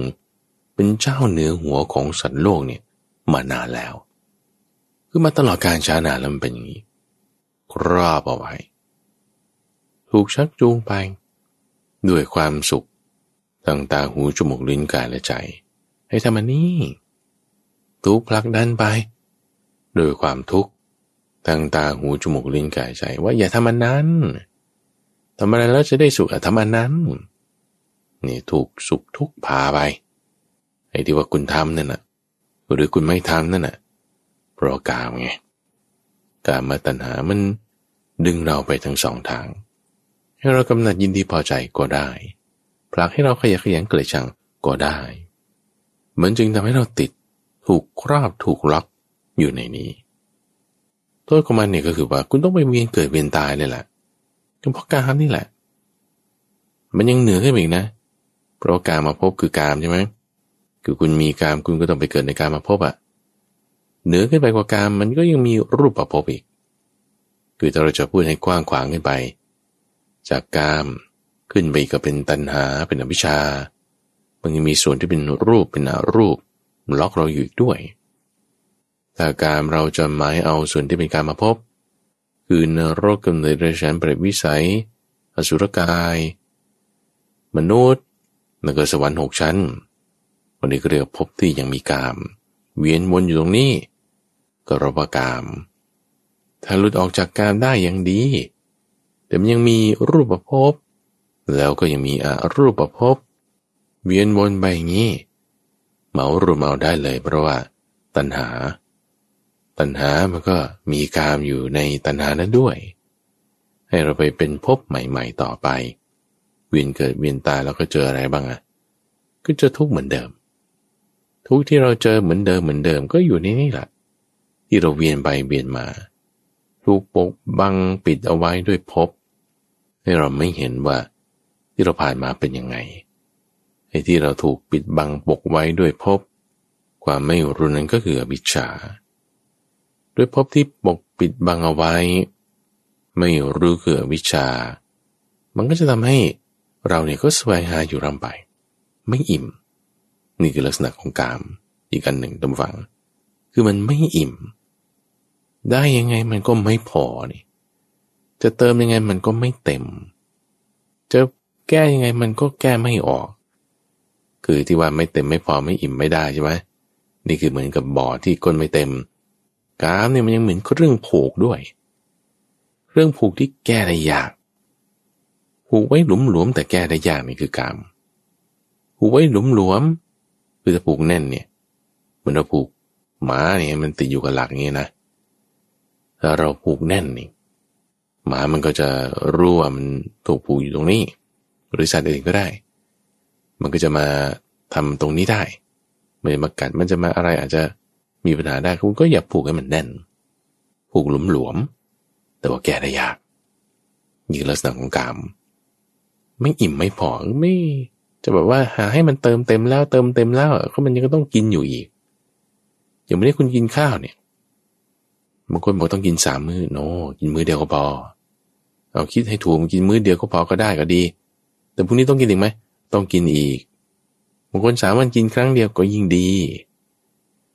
[SPEAKER 1] เป็นเจ้าเหนือหัวของสัตว์โลกเนี่ยมานานแล้ว คือมาตลอดการช้านานแล้วมันเป็นอย่างนี้ ครอบเอาไว้ ถูกชักจูงไป ด้วยความสุขทางตาหูจมูกลิ้นกายและใจ ให้ทำอันนี้ถูกผลักดันไปโดยความทุกข์ทางตาหูจมูกลิ้นกายใจ ว่าอย่าทำอันนั้นทำอะไรแล้วจะได้สุขทำอันนั้นนี่ถูกสุขทุกข์พาไปไอ้ที่ว่าคุณทำนั่นน่ะ หรือคุณไม่ทำนั่นน่ะ เพราะกามไงกามมาตัณหามันดึงเราไปทั้งสองทาง ให้เรากำหนัดยินดีพอใจก็ได้ผลักให้เราขยันขยันเกลียดชังก็ได้ เหมือนจึงทำให้เราติดถูกครอบถูกล็อกอยู่ในนี้โทษของมันเนี่ยก็คือว่า คุณต้องไปเวียนเกิดเวียนตายเลยแหละก็เพราะกามนี่แหละ มันยังเหนือขึ้นอีกนะ เพราะการมาพบคือกามใช่ไหมคือคุณมีกามคุณก็ต้องไปเกิดในการมาพบอะ เหนือขึ้นไปกว่ากามมันก็ยังมีรูปประพบอีก คือถ้าเราจะพูดให้กว้างขวางขึ้นไป จากกามขึ้นไปก็เป็นตัณหาเป็นอวิชชา มันยังมีส่วนที่เป็นรูปเป็นอรูป ล็อกเราอยู่อีกด้วยถ้าการเราจะหมายเอาส่วนที่เป็นการมาพบ คือนรกกำเนิดเรชันเปรตวิสัย อสุรกาย มนุษย์แล้วก็สวรรค์หกชั้นวันนี้ก็เรียกพบที่ยังมีกาม เวียนวนอยู่ตรงนี้ กรบกาม ถ้าหลุดออกจากกามได้ยังดี แต่มันยังมีรูปภพ แล้วก็ยังมีอรูปภพ เวียนวนไปอย่างนี้ เมารูเมาได้เลยเพราะว่า ตัณหา ตัณหามันก็มีกามอยู่ในตัณหานั้นด้วย ให้เราไปเป็นภพใหม่ ๆ ต่อไป เวียนเกิดเวียนตายแล้วก็เจออะไรบ้างอะ่ะ ก็เจอทุกเหมือนเดิมทุกที่เราเจอเหมือนเดิมเหมือนเดิมก็อยู่ในนี่แหละ ที่เราเวียนไปเวียนมา ถูกปกบังปิดเอาไว้ด้วยภพให้เราไม่เห็นว่าที่เราผ่านมาเป็นยังไงไอ้ที่เราถูกปิดบังปกไว้ด้วยภพความไม่รู้นั้นก็คืออวิชชา ด้วยภพที่ปกปิดบังเอาไว้ ไม่รู้คืออวิชชา มันก็จะทำให้เราเนี่ยก็แสวงหาอยู่รำไป ไม่อิ่ม นี่คือลักษณะของกามอีกอันหนึ่งตำฝัง คือมันไม่อิ่ม ได้ยังไงมันก็ไม่พอนี่จะเติมยังไงมันก็ไม่เต็ม จะแก้ยังไงมันก็แก้ไม่ออก คือที่ว่าไม่เต็มไม่พอไม่อิ่มไม่ได้ใช่ไหมนี่คือเหมือนกับบ่อที่ก้นไม่เต็มกามเนี่ยมันยังเหมือนเครื่องผูกด้วย เรื่องผูกที่แก้ได้ยาก ผูกไว้หลุมหลวมแต่แก้ได้ยากนี่คือกามผูกไว้หลุมหลวมคือจะผูกแน่นเนี่ย เหมือนเราผูกหมาเนี่ยมันติดอยู่กับหลักอย่างนี้นะ ถ้าเราผูกแน่นนี่หมามันก็จะรู้ว่ามันถูกผูกอยู่ตรงนี้ หรือสัตว์อื่นก็ได้ มันก็จะมาทำตรงนี้ได้ไม่มากัดมันจะมาอะไรอาจจะมีปัญหาได้คุณก็อย่าผูกให้มันแน่น ผูกหลุมหลวม แต่ว่าแก้ได้ยากนี่ลักษณะของกามไม่อิ่มไม่พอไม่จะแบบว่าหาให้มันเติมเต็มแล้วเติมเต็มแล้วก็มันยังต้องกินอยู่อีกอย่างไม่ได้คุณกินข้าวเนี่ย บางคนบอกต้องกินสามมือ้อโน กินมื้อเดียวก็พอ เอาคิดให้ถูกกินมื้อเดียวก็พอก็ได้ก็ดี แต่พรุ่งนี้ต้องกินอีกไหม ต้องกินอีก บางคนสามวันกินครั้งเดียวก็ยิ่งดี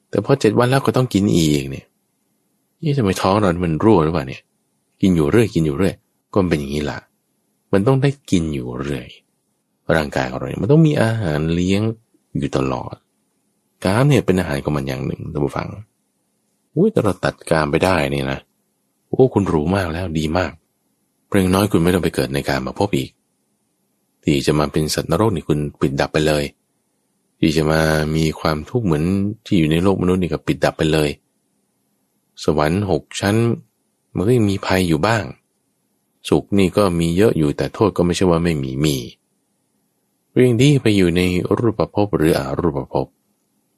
[SPEAKER 1] แต่พอเจ็ดวันแล้วก็ต้องกินอีกเนี่ย นี่ทำไมท้องเรา มันรั่วหรือเปล่าเนี่ย กินอยู่เรื่อย กินอยู่เรื่อย ก็เป็นอย่างนี้ละมันต้องได้กินอยู่เรื่อย ร่างกายของเราเนี่ยมันต้องมีอาหารเลี้ยงอยู่ตลอด กามเนี่ยเป็นอาหารของมันอย่างหนึ่งท่านผู้ฟัง อุ้ยแต่เราตัดกามไปได้นี่นะโอ้คุณรู้มากแล้วดีมากเพียงน้อยคุณไม่ต้องไปเกิดในการมาพบอีก ที่จะมาเป็นสัตว์นรกนี่คุณปิดดับไปเลย ที่จะมามีความทุกข์เหมือนที่อยู่ในโลกมนุษย์นี่ก็ปิดดับไปเลย สวรรค์หกชั้น มันก็ยังมีภัยอยู่บ้าง สุขนี่ก็มีเยอะอยู่แต่โทษก็ไม่ใช่ว่าไม่มีมีเรื่องที่ไปอยู่ในรูปภพหรืออารูปภพ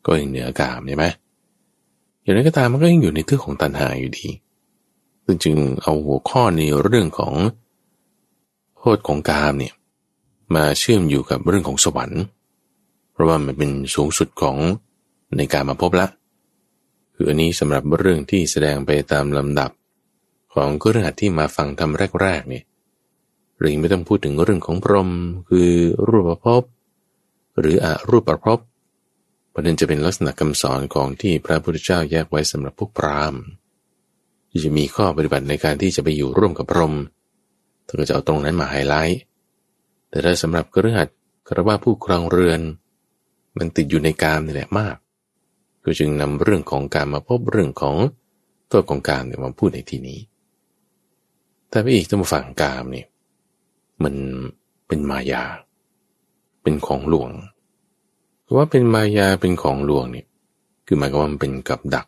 [SPEAKER 1] ก็ยังเหนือกามใช่ไหม อย่างนั้นก็ตามมันก็ยังอยู่ในเรื่อของตัณหาอยู่ดีจึงเอาหัวข้อในเรื่องของโทษของกามเนี่ยมาเชื่อมอยู่กับเรื่องของสวรรค์ เพราะว่ามันเป็นสูงสุดของในการมาพบละคืออันนี้สำหรับเรื่องที่แสดงไปตามลำดับของก็เรื่องที่มาฟังทำแรกๆเนี่ยเรื่อไม่ต้องพูดถึงเรื่องของพรหมคือรูปภพหรืออรูปประพบ ประเด็นจะเป็นลักษณะคำสอนของที่พระพุทธเจ้าแยกไว้สำหรับพวกพราหมณ์ที่จะมีข้อปฏิบัติในการที่จะไปอยู่ร่วมกับพรหมเธอก็จะเอาตรงนั้นมาไฮไลท์แต่ถ้าสำหรับกระหัดกระว่าผู้ครองเรือน มันติดอยู่ในกามนี่แหละมาก ก็จึงนำเรื่องของการมาพบเรื่องของตัวของกามเนี่ยมาพูดในที่นี้ แต่ไปอีกต้องมาฝั่งกามเนี่ยมันเป็นมายา เป็นของหลวง ว่าเป็นมายาเป็นของลวงเนี่ยคือหมายความว่ามันเป็นกับดัก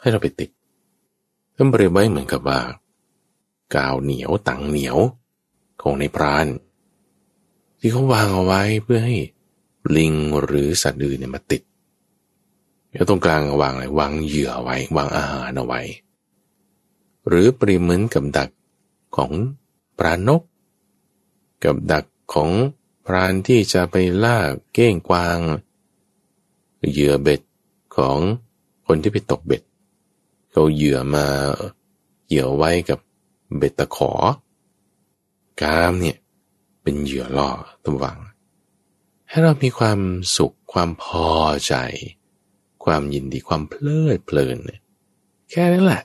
[SPEAKER 1] ให้เราไปติดก็เปรียบไว้เหมือนกับว่า กาวเหนียวตังเหนียว ของในพราน ที่เขาวางเอาไว้เพื่อให้ลิงหรือสัตว์อื่นเนี่ยมาติดแล้วตรงกลางวางอะไรวางเหยื่อไว้ วางอาหารเอาไว้ หรือปริเหมือนกับดักของปลานก กับดักของ พรานที่จะไปล่าเก้งกวาง เหยื่อเบ็ดของคนที่ไปตกเบ็ดเขาเหยื่อมาเหยื่อไว้กับเบ็ดตะขอกามเนี่ยเป็นเหยื่อล่อตัววัง ให้เรามีความสุขความพอใจ ความยินดีความเพลิดเพลิน แค่นั้นแหละ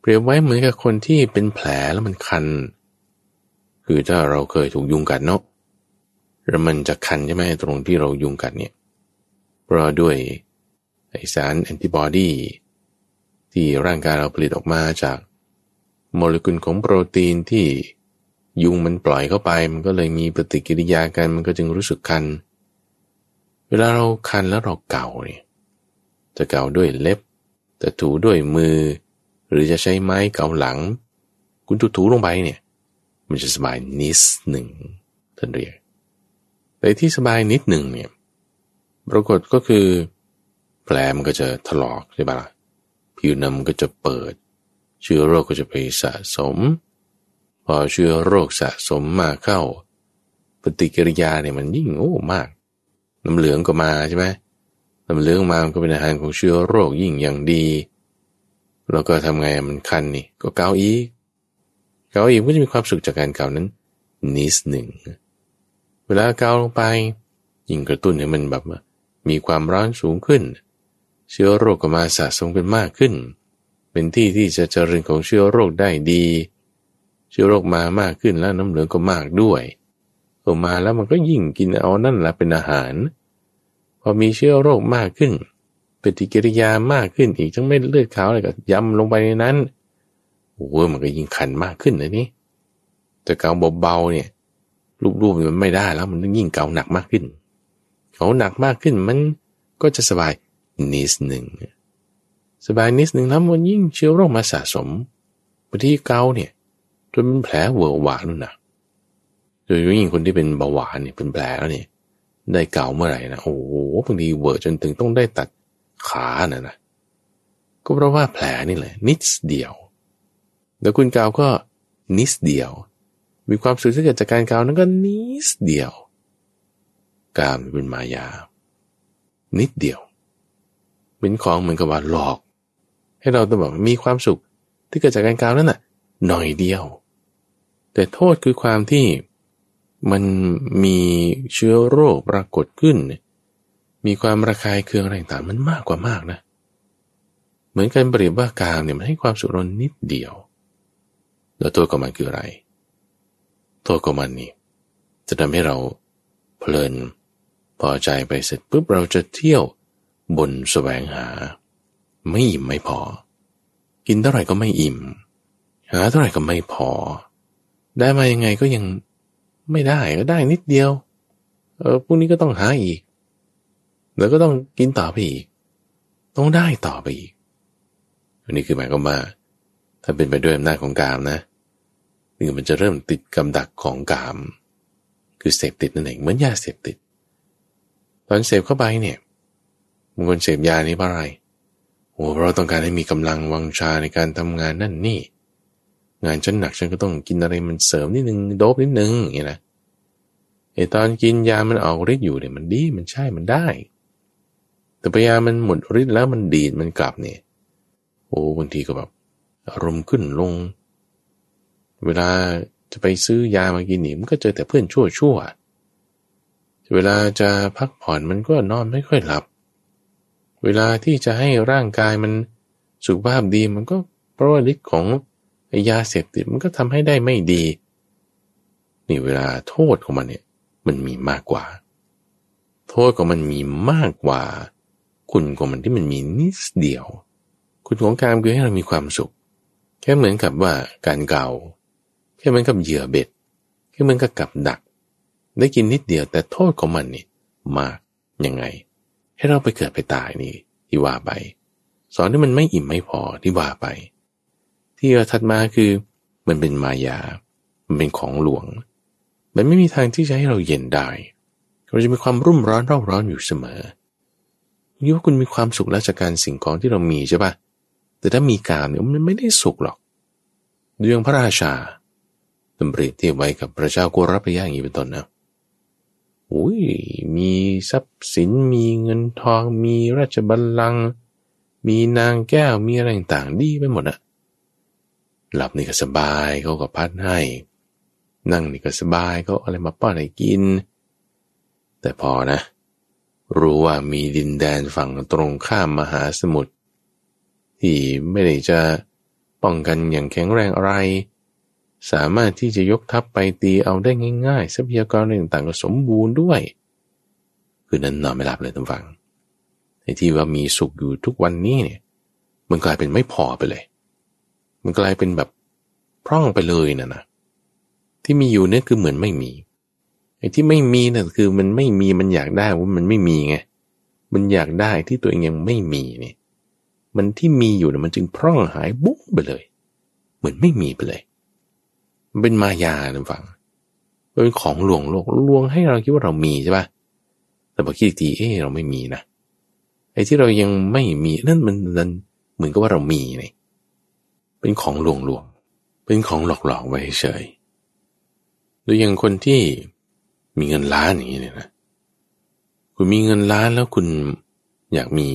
[SPEAKER 1] เปรียบไว้เหมือนกับคนที่เป็นแผลแล้วมันคัน คือถ้าเราเคยถูกยุงกัดเนาะแล้วมันจะคันใช่ไหมตรงที่เรายุงกัดเนี่ยเพราะด้วยไอสารแอนติบอดีที่ร่างกายเราผลิตออกมาจากโมเลกุลของโปรตีนที่ยุงมันปล่อยเข้าไป มันก็เลยมีปฏิกิริยากันมันก็จึงรู้สึกคัน เวลาเราคันแล้วเราเก่าเนี่ยจะเก่าด้วยเล็บ จะถูด้วยมือ หรือจะใช้ไม้เกาหลัง คุณถูๆลงไปเนี่ย มันจะสบายนิดหนึ่งท่านเรียก แต่ที่สบายนิดหนึ่งเนี่ยปรากฏก็คือ แผลมันก็จะถลอกใช่ปะล่ะผิวหนังก็จะเปิด เชื้อโรคก็จะไปสะสม พอเชื้อโรคสะสมมากเข้า ปฏิกิริยาเนี่ยมันยิ่งโอ้มาก น้ำเหลืองก็มาใช่ไหมน้ำเหลืองมามันก็เป็นอาหารของเชื้อโรคยิ่งอย่างดี แล้วก็ทำไงมันคันนี่ก็เกาอีก เกาอีกก็จะมีความสุขจากการเกานั้นนิดหนึ่ง เวลาเกาลงไป ยิ่งกระตุ้นให้มันแบบมีความร้อนสูงขึ้น เชื้อโรคก็มาสะสมกันมากขึ้น เป็นที่ที่จะเจริญของเชื้อโรคได้ดี เชื้อโรคมามากขึ้นแล้วน้ำเหลืองก็มากด้วยออกมาแล้วมันก็ยิ่งกินเอานั่นแหละเป็นอาหาร พอมีเชื้อโรคมากขึ้นปฏิกิริยามากขึ้นอีกทั้งเม็ดเลือดขาวอะไรก็ย้ำลงไปในนั้น โอ้มันก็ยิ่งคันมากขึ้นนะนี่แต่เกาเบาๆเนี่ยรูปๆมันไม่ได้แล้วมันยิ่งเกาหนักมากขึ้นเขาหนักมากขึ้นมันก็จะสบายนิดหนึ่งสบายนิดหนึ่งแล้วมันยิ่งเชื้อโรคมาสะสมบางทีเกาเนี่ยจนเป็นแผลเวอร์หวานนู่นนะโดยเฉพาะยิ่งคนที่เป็นเบาหวานเนี่ยเป็นแผลแล้วเนี่ยได้เกาเมื่อไหร่นะโอ้โหบางทีเวอร์จนถึงต้องได้ตัดขาน่ะนะก็เพราะว่าแผลนี่แหละนิดเดียว แล้วคุณกาวก็นิดเดียว มีความสุขที่เกิดจากการกาวนั้นก็นิดเดียว กามเป็นมายา นิดเดียว เป็นของเหมือนกับว่าหลอก ให้เราต้องแบบมีความสุขที่เกิดจากการกาวนั่นน่ะ หน่อยเดียว แต่โทษคือความที่มันมีเชื้อโรคปรากฏขึ้น มีความระคายเคืองอะไรต่างมันมากกว่ามากนะ เหมือนกันเปรียบว่ากามเนี่ยมันให้ความสุขเรานิดเดียว แล้วตัวของมันคืออะไรตัวของมันนี่ จะทำให้เราเพลินพอใจไปเสร็จปุ๊บเราจะเที่ยวบนแสวงหา ไม่อิ่มไม่พอ กินเท่าไหร่ก็ไม่อิ่ม หาเท่าไหร่ก็ไม่พอ ได้มายังไงก็ยังไม่ได้ก็ได้นิดเดียว เออพรุ่งนี้ก็ต้องหาอีก แล้วก็ต้องกินต่อไปอีก ต้องได้ต่อไปอีกอันนี้คือหมายความว่า ถ้าเป็นไปด้วยอำนาจของกามนะ นี่มันจะเริ่มติดกำดักของกาม คือเสพติดนั่นเองเหมือนยาเสพติด ตอนเสพเข้าไปเนี่ยบางคนเสพยานี้เพราะอะไรโอ้เราต้องการให้มีกำลังวังชาในการทำงานนั่นนี่ งานฉันหนักฉันก็ต้องกินอะไรมันเสริมนิดนึงโดบนิดนึงอย่างนี้นะไอตอนกินยามันออกฤทธิ์อยู่เนี่ยมันดีมันใช่มันได้ แต่พยามันหมดฤทธิ์แล้วมันดีดมันกลับเนี่ยโอ้บางทีก็แบบอารมณ์ขึ้นลง เวลาจะไปซื้อยามากินหนี่มันก็เจอแต่เพื่อนชั่วชั่วเวลาจะพักผ่อนมันก็นอนไม่ค่อยหลับ เวลาที่จะให้ร่างกายมันสุขภาพดีมันก็เพราะว่าฤทธิ์ของยาเสพติดมันก็ทำให้ได้ไม่ดี นี่เวลาโทษของมันเนี่ย มันมีมากกว่า โทษของมันมีมากกว่า คุณของมันที่มันมีนิดเดียว คุณของการคือให้เรามีความสุข แค่เหมือนกับว่าการเกา ค่เหมือนกับเหยื่อเบ็ดค่เหมือนกับกับดัก ได้กินนิดเดียวแต่โทษของมันนี่มากยังไง ให้เราไปเกิดไปตายนี่ ที่ว่าไป สอนที่มันไม่อิ่มไม่พอที่ว่าไป ที่ถัดมาคือ มันเป็นมายา มันเป็นของหลวง มันไม่มีทางที่จะให้เราเย็นได้เราจะมีความรุ่มร้อนเร่าร้อนอยู่เสมอยี่ว่าคุณมีความสุขแล้วจากการสิ่งของที่เรามีใช่ปะแต่ถ้ามีการเนี่ยมันไม่ได้สุขหรอกเรื่องพระราชา ตำเปรียบเทียบไว้กับพระเจ้ากุรพยาอย่างนี้เป็นต้นนะอุ้ยมีทรัพย์สินมีเงินทอง มีราชบัลลังก์มีนางแก้วมีอะไรต่างๆดีไปหมดอะหลับนี่ก็สบายเขาก็พัดให้ นั่งนี่ก็สบายเขาอะไรมาป้อนให้กิน แต่พอนะ รู้ว่ามีดินแดนฝั่งตรงข้ามมหาสมุทรที่ไม่ได้จะป้องกันอย่างแข็งแรงอะไร สามารถที่จะยกทัพไปตีเอาได้ง่ายๆ ทรัพยากรต่างๆก็สมบูรณ์ด้วย คือนั้นนอนไม่หลับเลยทุกฝังในที่ว่ามีสุขอยู่ทุกวันนี้เนี่ย มันกลายเป็นไม่พอไปเลย มันกลายเป็นแบบพร่องไปเลยนะนะที่มีอยู่เนี่ยคือเหมือนไม่มีไอ้ที่ไม่มีนะ่ะคือมันไม่มีมันอยากได้ว่ามันไม่มีไงมันอยากได้ที่ตัวเองยังไม่มีเนี่ยมันที่มีอยู่นะมันจึงพร่องหายบุ๊กไปเลย เหมือนไม่มีไปเลย เป็นมายานะฟังเป็นของลวงโลกลวงให้เราคิดว่าเรามีใช่ปะแต่พอคิดทีเออเราไม่มีนะไอ้ที่เรายังไม่มีนั่นมันนันเหมือนกับว่าเรามีนี่เป็นของลวงลวงเป็นของหลอกหลอกไว้เฉยหรือย่างคนที่มีเงินล้านอย่างนี้เนี่ยนะคุณมีเงินล้านแล้วคุณอยากมี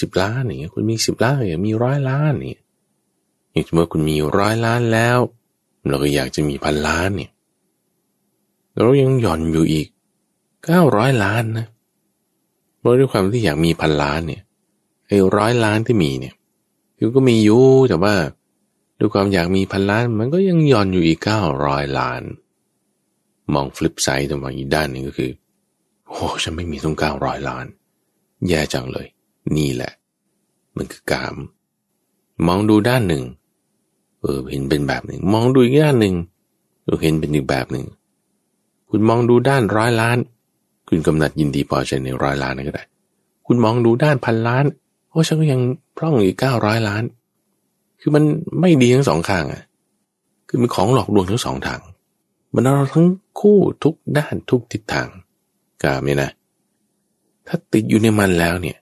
[SPEAKER 1] สิบล้านอย่างเงี้ยคุณมีสิบล้านอยากมีร้อยล้านเนี่ยอย่างเมื่อคุณมีร้อยล้านแล้ว เราก็อยากจะมีพันล้านเนี่ย เรายังหย่อนอยู่อีกเก้าร้อยล้านนะเพราะด้วยความที่อยากมีพันล้านเนี่ยไอ้ร้อยล้านที่มีเนี่ยคือก็มีอยู่แต่ว่าด้วยความอยากมีพันล้าน มันก็ยังหย่อนอยู่อีกเก้าร้อยล้าน มองฟลิปไซด์ตรงอีกด้านหนึ่งก็คือโอ้ฉันไม่มีต้องเก้าร้อยล้าน แย่จังเลย นี่แหละ มันคือกาม มองดูด้านหนึ่ง เออเห็นเป็นแบบหนึ่ง มองดูอีกด้านหนึ่งเออเห็นเป็นอีกแบบหนึ่ง คุณมองดูด้านร้อยล้าน คุณกำหนัดยินดีพอใจในร้อยล้านนั่นก็ได้ คุณมองดูด้านพันล้านโอ้ฉันก็ยังพร่องอีกเก้าร้อยล้าน คือมันไม่ดีทั้งสองข้างอะ คือมันของหลอกลวงทั้งสองทาง มันเราทั้งคู่ทุกด้านทุกทิศทางกามเนี่ยนะ ถ้าติดอยู่ในมันแล้วเนี่ย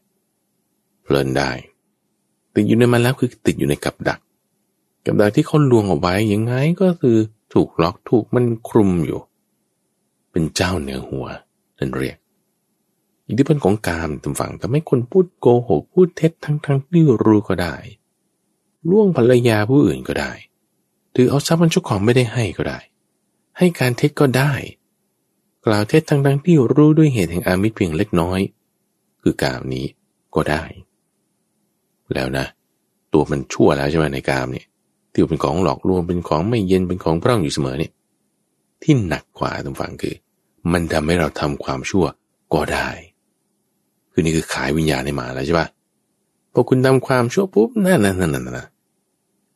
[SPEAKER 1] เพลินได้ ติดอยู่ในมันแล้วคือติดอยู่ในกับดัก กับดักที่เขาลวงเอาไว้ยังไงก็คือถูกล็อกถูกมันคลุมอยู่ เป็นเจ้าเหนือหัวนั่นเรียก อิทธิพลของกามตำฝังทำให้คนพูดโกหกพูดเท็จทั้งทั้งที่รู้ก็ได้ล่วงภรรยาผู้อื่นก็ได้ถือเอาทรัพย์มันชุกของไม่ได้ให้ก็ได้ ให้การเท็จก็ได้ กล่าวเท็จทั้งทั้งที่รู้ด้วยเหตุแห่งอามิตรเพียงเล็กน้อย คือกามนี้ก็ได้ แล้วนะ ตัวมันชั่วแล้วใช่ไหมในกามเนี่ย ที่เป็นของหลอกลวงเป็นของไม่เย็นเป็นของพร่องอยู่เสมอเนี่ยที่หนักกว่าตรงฝั่งคือ มันทำให้เราทำความชั่วก็ได้ คือนี่คือขายวิญญาณในหมาแล้วใช่ปะพอคุณทำความชั่วปุ๊บนั่นนั่นนั่นนั่น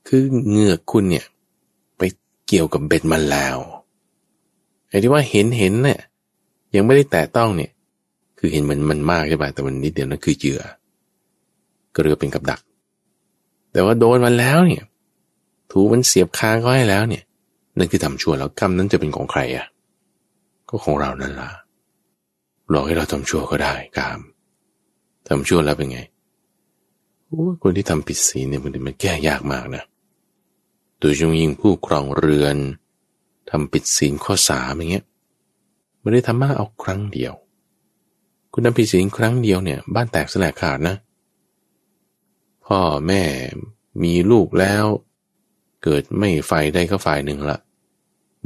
[SPEAKER 1] คือเหงือกคุณเนี่ย ไปเกี่ยวกับเบ็ดมันแล้วไอ้ที่ว่าเห็นเห็นเนี่ยยังไม่ได้แตะต้องเนี่ย คือเห็นมันมันมากใช่ป่ะแต่มันนิดเดียวนั่นคือเหยื่อก็เรือเป็นกับดัก แต่ว่าโดนมันแล้วเนี่ย ถูมันเสียบคางก็ให้แล้วเนี่ย นั่นคือทำชั่วแล้วกรรมนั้นจะเป็นของใครอะ ก็ของเรานั่นล่ะหลอกให้เราทำชั่วก็ได้กามทำชั่วแล้วเป็นไงโอ้คนที่ทำผิดศีลเนี่ยมันมันแก้ยากมากนะโดยเฉพาะยิ่งผู้ครองเรือนทำปิดศีลข้อสามอย่างเงี้ยไม่ได้ทำมากเอาครั้งเดียว คุณทำผิดศีลครั้งเดียวเนี่ย บ้านแตกสลายขาดนะ พ่อแม่มีลูกแล้ว เกิดไม่ไฟได้ก็ฝ่ายหนึ่งละ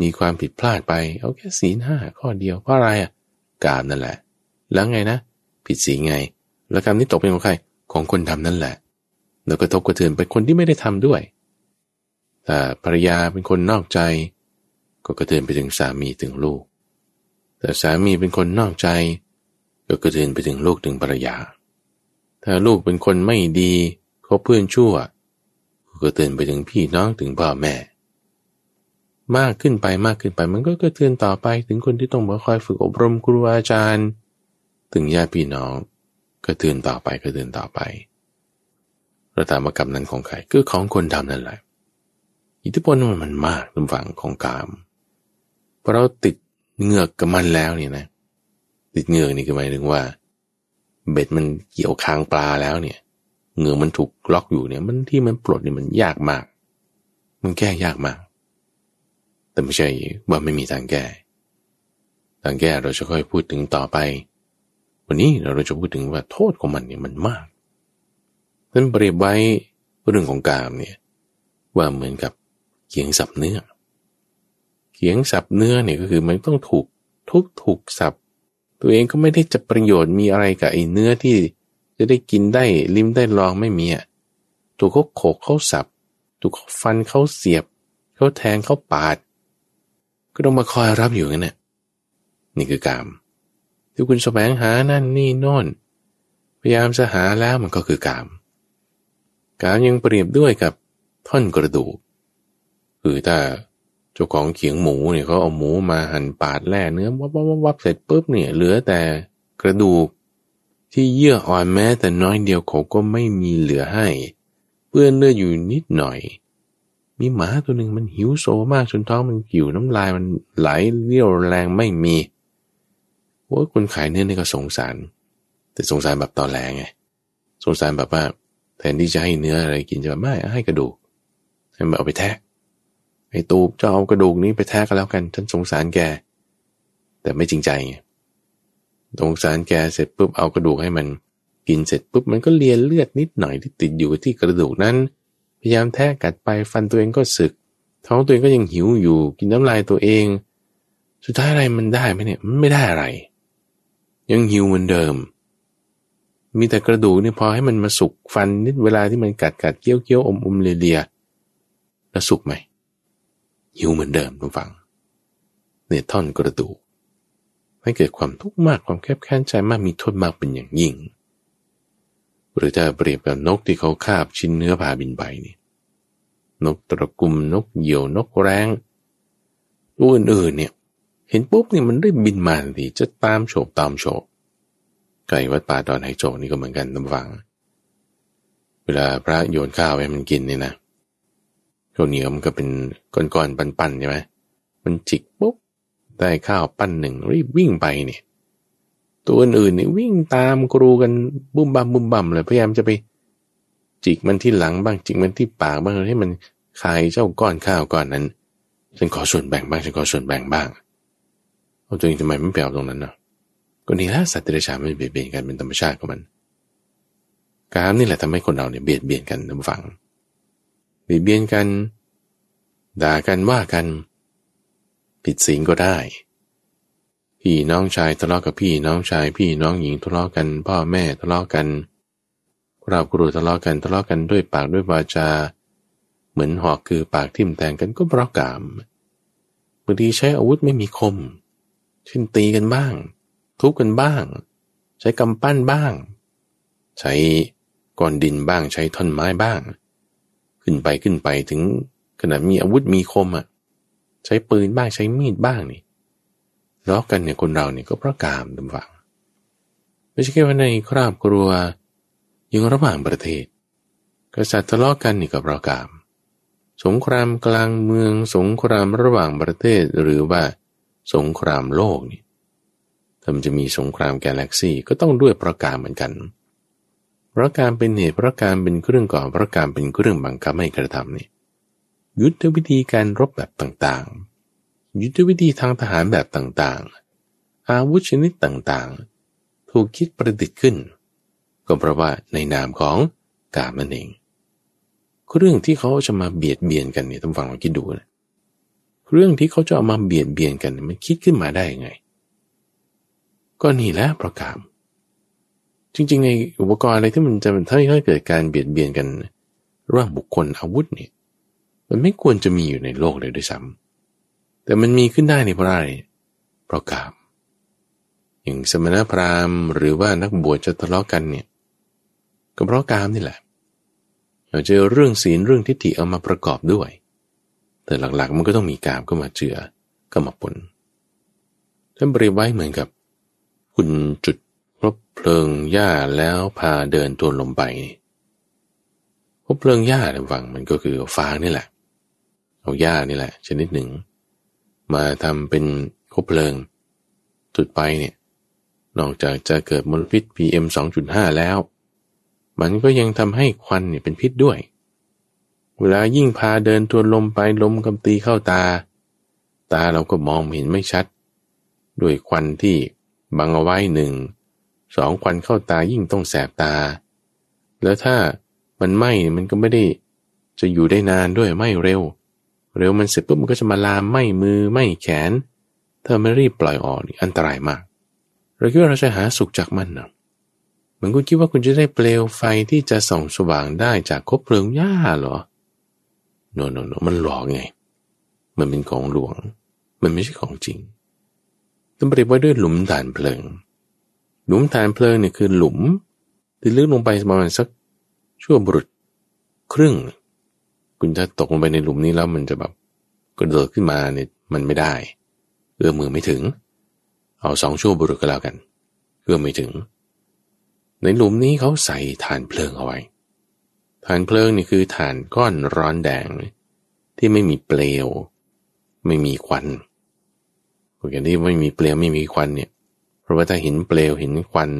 [SPEAKER 1] มีความผิดพลาดไปเอาแค่ศีลห้าข้อเดียวเพราะอะไรอะกามนั่นแหละ แล้วไงนะ ผิดสีไง แล้วกรรมนี้ตกเป็นของใครของคนทำนั่นแหละ แล้วก็ทบกระเทือนไปคนที่ไม่ได้ทำด้วยแต่ภรรยาเป็นคนนอกใจ ก็กระเทือนไปถึงสามีถึงลูก แต่สามีเป็นคนนอกใจ ก็กระเทือนไปถึงลูกถึงภรรยา ถ้าลูกเป็นคนไม่ดีเขาเพื่อนชั่ว ก็เตือนไปถึงพี่น้องถึงพ่อแม่ มากขึ้นไปมากขึ้นไปมันก็กระเทือนต่อไปถึงคนที่ต้องมาคอยฝึกอบรมครูอาจารย์ ถึงญาติพี่น้องกระเทือนต่อไปกระเทือนต่อไประตามกรรมนั้นของใครคือของคนทำนั่นแหละ อิทธิพลมันมันมากในฝั่งของกามพอเราติดเงือกกับมันแล้วเนี่ยนะ ติดเงือกนี่คือหมายถึงว่า เบ็ดมันเกี่ยวคางปลาแล้วเนี่ย เงือมันถูกล็อกอยู่เนี่ย มันที่มันปลดเนี่ยมันยากมาก มันแก้ยากมาก แต่ไม่ใช่ว่าไม่มีทางแก้ ทางแก้เราจะค่อยพูดถึงต่อไป วันนี้เราจะพูดถึงว่าโทษของมันเนี่ยมันมากนั้นเปรียบไว้เรื่องของกามเนี่ยว่าเหมือนกับเขียงสับเนื้อ เขียงสับเนื้อเนี่ยก็คือมันต้องถูกทุกถูกสับ ตัวเองก็ไม่ได้จะประโยชน์มีอะไรกับไอ้เนื้อที่ จะได้กินได้ลิ้มได้ลองไม่มีอะถูกเขาโขกเขาสับถูกเขาฟันเขาเสียบเขาแทงเขาปาด ก็ต้องมาคอยรับอยู่งั้นน่ะนี่คือกามที่คุณแสวงหานั่นนี่โน่นพยายามจะหาแล้วมันก็คือกาม กามยังเปรียบด้วยกับท่อนกระดูกคือถ้าเจ้าของเขียงหมูเนี่ยเขาเอาหมูมาหั่นปาดแล่เนื้อวับวับวับเสร็จปุ๊บเนี่ยเหลือแต่กระดูก ที่เยื่ออ่อนแม้แต่น้อยเดียวเขาก็ไม่มีเหลือให้ เปื้อนเลือดอยู่นิดหน่อย มีหมาตัวหนึ่งมันหิวโซมากจนท้องมันหิวน้ำลายมันไหลเรี่ยวแรงไม่มีว่าคนขายเนื้อนี่ก็สงสาร แต่สงสารแบบตอนแรงไงสงสารแบบว่าแทนที่จะให้เนื้ออะไรกินจะแบบไม่ให้กระดูกให้มันเอาไปแทะไอ้ตูบจะเอากระดูกนี้ไปแทะกันแล้วกันฉันสงสารแก แต่ไม่จริงใจไง สงสารแกเสร็จปุ๊บเอากระดูกให้มันกินเสร็จปุ๊บมันก็เลียนเลือดนิดหน่อยที่ติดอยู่ที่กระดูกนั้น พยายามแทะกัดไปฟันตัวเองก็สึก ท้องตัวเองก็ยังหิวอยู่ กินน้ำลายตัวเอง สุดท้ายอะไรมันได้ไหมเนี่ยมันไม่ได้อะไร ยังหิวเหมือนเดิม มีแต่กระดูกเนี่ยพอให้มันมาสุกฟันนิดเวลาที่มันกัดกัดเกี้ยวเกี้ยวอมอมเลียเลียแล้วสุกไหมหิวเหมือนเดิมทุกฝังเนี่ยท่อนกระดูก ให้เกิดความทุกข์มากความแคบแค้นใจมากมีโทษมากเป็นอย่างยิ่ง หรือจะเปรียบกับนกที่เขาคาบชิ้นเนื้อผ่าบินไปนี่นกตระกุมนกเหยี่ยวนกแร้งตัวอื่นๆเนี่ย เห็นปุ๊บนี่มันได้บินมาทันทีจะตามโฉบตามโฉบไก่วัดป่าดอนไหโจนี่ก็เหมือนกันตำฟัง เวลาพระโยนข้าวให้มันกินเนี่ยนะข้าวเหนียวมันก็เป็นก้อนๆปันๆใช่ไหมมันจิกปุ๊บ ได้ข้าวปั้นหนึ่งรีบวิ่งไปเนี่ยตัวอื่นๆนี่วิ่งตามกรูกันบุ้มบัมบุ้มบัมเลยพยายามจะไป จิกมันที่หลังบ้างจิกมันที่ปากบ้างให้มันคายเจ้าก้อนข้าวก้อนนั้นฉันขอส่วนแบ่งบ้างฉันขอส่วนแบ่งบ้างเอาตัวเองทำไมไม่ไปเอาตรงนั้นเนาะก็นี่แหละสัตว์เดรัจฉานไม่เบียดเบียนกันเป็นธรรมชาติของมันการนี่แหละทำให้คนเราเนี่ยเบียดเบียนกันนะฟังเบียดเบียนกัน ด่ากันว่ากัน ผิดศีลก็ได้ พี่น้องชายทะเลาะกับพี่น้องชาย พี่น้องหญิงทะเลาะกัน พ่อแม่ทะเลาะกันเราครูทะเลาะกันทะเลาะกันด้วยปากด้วยวาจา เหมือนหอกคือปากทิ่มแทงกันก็เพราะกามบางทีใช้อาวุธไม่มีคมเช่นตีกันบ้าง ทุบกันบ้าง ใช้กำปั้นบ้าง ใช้ก้อนดินบ้างใช้ท่อนไม้บ้าง ขึ้นไปขึ้นไปถึงขนาดมีอาวุธมีคมอะ ใช้ปืนบ้างใช้มีดบ้างนี่ล้อกันเนี่ยคนเราเนี่ยก็เพราะกามดำฝัง ไม่ใช่แค่ว่าในครอบครัวยังระหว่างประเทศ กษัตริย์ทะเลาะกันนี่ก็เพราะกาม สงครามกลางเมือง สงครามระหว่างประเทศหรือว่าสงครามโลกนี่ถ้ามันจะมีสงครามกาแล็กซี่ก็ต้องด้วยประการเหมือนกันพราะการเป็นเหตุเพราะการเป็นเครื่องก่อเพราะการเป็นเครื่องบังคับให้กระทำนี่ ยุทธวิธีการรบแบบต่างๆ ยุทธวิธีทางทหารแบบต่างๆ อาวุธชนิดต่างๆ ถูกคิดประดิษฐ์ขึ้น ก็เพราะว่าในนามของกามนั่นเองเรื่องที่เขาจะมาเบียดเบียนกันเนี่ยต้องฟังเราคิดดูนะเรื่องที่เขาจะเอามาเบียดเบียนกันมันคิดขึ้นมาได้ยังไง ก็นี่แหละประกาม จริงๆ ในอุปกรณ์อะไรที่มันจะถ้าให้เกิดการเบียดเบียนกันระหว่างบุคคลอาวุธเนี่ย มันไม่ควรจะมีอยู่ในโลกเลยด้วยซ้ำแต่มันมีขึ้นได้ในเพราะอะไรเพราะกาม อย่างสมณพราหมณ์ หรือว่านักบวชจะทะเลาะกันเนี่ยก็เพราะกามนี่แหละ เราเจอเรื่องศีลเรื่องทิฏฐิเอามาประกอบด้วย แต่หลักๆมันก็ต้องมีกามก็มาเจือก็มาปนท่านบริไว้เหมือนกับ คุณจุดพบเพลิงหญ้าแล้วพาเดินตัวลมไปพบเพลิงหญ้าในฝั่งมันก็คือฟางนี่แหละ เอาหญ้านี่แหละ ชนิดหนึ่ง มาทำเป็นคบเพลิง จุดไปเนี่ย นอกจากจะเกิดมลพิษ PM 2.5 แล้ว มันก็ยังทำให้ควันเนี่ยเป็นพิษด้วย เวลายิ่งพาเดินตัวลมไปลมกำตีเข้าตา ตาเราก็มองเห็นไม่ชัด ด้วยควันที่บังเอาไว้หนึ่งสองควันเข้าตายิ่งต้องแสบตา แล้วถ้ามันไหม้มันก็ไม่ได้จะอยู่ได้นานด้วยไหม้เร็ว เร็วมันเสร็จปุ๊บมันก็จะมาลามไหม้มือไหม้แขนถ้าไม่รีบปล่อยออกนี่อันตรายมาก เราคิดว่าเราจะหาสุขจากมันนะมันก็คิดว่าคุณจะได้เปลวไฟที่จะส่องสว่างได้จากคบเพลิงหญ้าเหรอโนโนโนมันหลอกไง มันเป็นของหลวง มันไม่ใช่ของจริงต้องเปรียบไว้ด้วยหลุมฐานเพลิง หลุมฐานเพลิงเนี่ยคือหลุมที่ลึกลงไปประมาณสักชั่วบุรุษครึ่ง คุณจะตกลงไปในหลุมนี้แล้วมันจะแบบกระโดดขึ้นมาเนี่ยมันไม่ได้ เอื้อมมือไม่ถึง เอาสองชั่วบุรุษก็แล้วกัน เอื้อมไม่ถึง ในหลุมนี้เขาใส่ฐานเพลิงเอาไว้ฐานเพลิงนี่คือฐานก้อนร้อนแดง ที่ไม่มีเปลว ไม่มีควันพวกอย่างที่ไม่มีเปลวไม่มีควันเนี่ยเพราะว่าถ้าเห็นเปลวเห็นควัน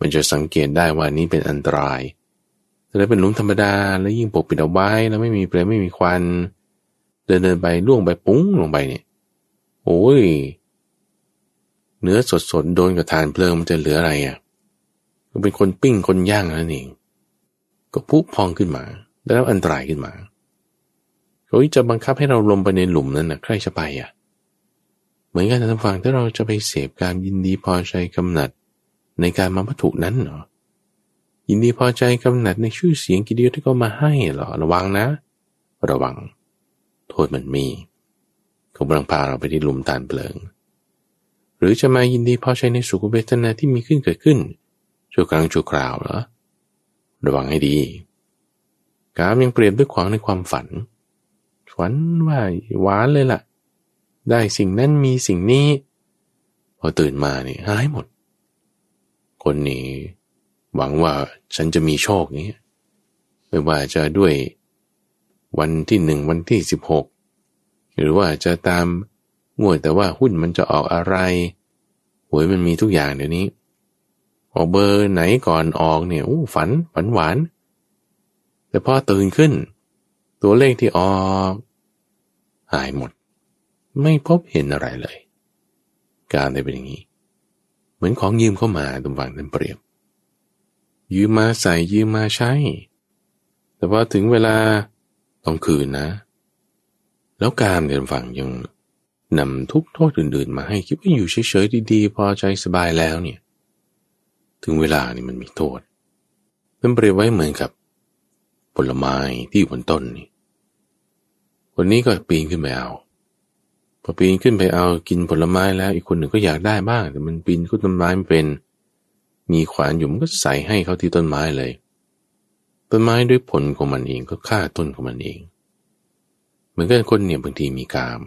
[SPEAKER 1] มันจะสังเกตได้ว่านี้เป็นอันตราย แต่ถ้าเป็นหลุมธรรมดา แล้วยิ่งปกปิดเอาไว้ แล้วไม่มีเปลวไม่มีควัน เดินเดินไปล่วงไปปุ้งลงไปเนี่ย โอ้ย เนื้อสดๆโดนกับทานเพลิงมันจะเหลืออะไรอะก็เป็นคนปิ้งคนย่างนั่นเอง ก็พุพองขึ้นมาแล้วอันตรายขึ้นมาเขาจะบังคับให้เราลงไปในหลุมนั้นนะใครจะไปอะ เหมือนกันท่างฝั่งถ้าเราจะไปเสพการยินดีพอใจกำหนัดในการมาวัตถุนั้นเนาะ ยินดีพอใจกำหนัดในชื่อเสียงกิเลสที่เขามาให้หรอระวังนะ ระวัง โทษมันมีเขากำลังพาเราไปที่ลุมตานเปลิง หรือจะมายินดีพอใจในสุขเวทนาที่มีขึ้นเกิดขึ้นชั่วครั้งชั่วคราวเหรอระวังให้ดีกามยังเปรียบด้วยขวางในความฝันฝันว่าหวานเลยละ่ะ ได้สิ่งนั้นมีสิ่งนี้ พอตื่นมาเนี่ยหายหมด คนนี้ หวังว่าฉันจะมีโชคนี้ไม่ว่าจะด้วยวันที่หนึ่งวันที่สิบหกหรือว่าจะตามงวดแต่ว่าหุ้นมันจะออกอะไรหวยมันมีทุกอย่างเดี๋ยวนี้ ออกเบอร์ไหนก่อนออกเนี่ยอู้ฝันฝันหวาน แต่พอตื่นขึ้น ตัวเลขที่ออก หายหมด ไม่พบเห็นอะไรเลย การได้เป็นอย่างนี้ เหมือนของยืมเข้ามาตุ่มวังนั้นเปรียบ ยืมมาใส่ยืมมาใช้ แต่พอถึงเวลาต้องคืนนะ แล้วการเดินฝั่งยังนำทุกโทษอื่นๆ มาให้คิดว่าอยู่เฉยๆดีๆ พอใจสบายแล้วเนี่ย ถึงเวลานี่มันมีโทษมันเปรียบไว้เหมือนกับ ผลไม้ที่อยู่บนต้นนี่คนนี้ก็ปีนขึ้นไปเอาพอปีนขึ้นไปเอากินผลไม้แล้วอีกคนหนึ่งก็อยากได้บ้างแต่มันปีนขึ้นต้นไม้ไม่เป็น มีขวานอยู่มันก็ใส่ให้เขาที่ต้นไม้เลย ต้นไม้ด้วยผลของมันเองก็ฆ่าต้นของมันเอง เหมือนกันคนเนี่ยบางทีมีกาม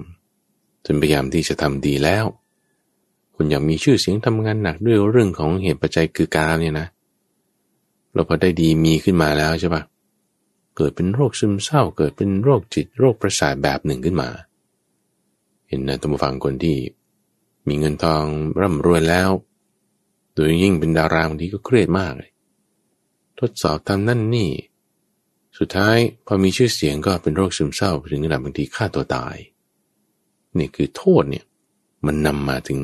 [SPEAKER 1] จนพยายามที่จะทำดีแล้วคุณอยากมีชื่อเสียงทำงานหนักด้วยเรื่องของเหตุปัจจัยคือกามเนี่ยนะ เราพอได้ดีมีขึ้นมาแล้วใช่ปะเกิดเป็นโรคซึมเศร้า เกิดเป็นโรคจิตโรคประสาทแบบหนึ่งขึ้นมา เห็นนะตัวฟังคนที่มีเงินทองร่ำรวยแล้ว โดยยิ่งเป็นดาราบางทีก็เครียดมากเลย ทดสอบทำนั่นนี่ สุดท้ายพอมีชื่อเสียงก็เป็นโรคซึมเศร้าถึงขนาดบางทีฆ่าตัวตาย นี่คือโทษเนี่ยมันนำมาถึง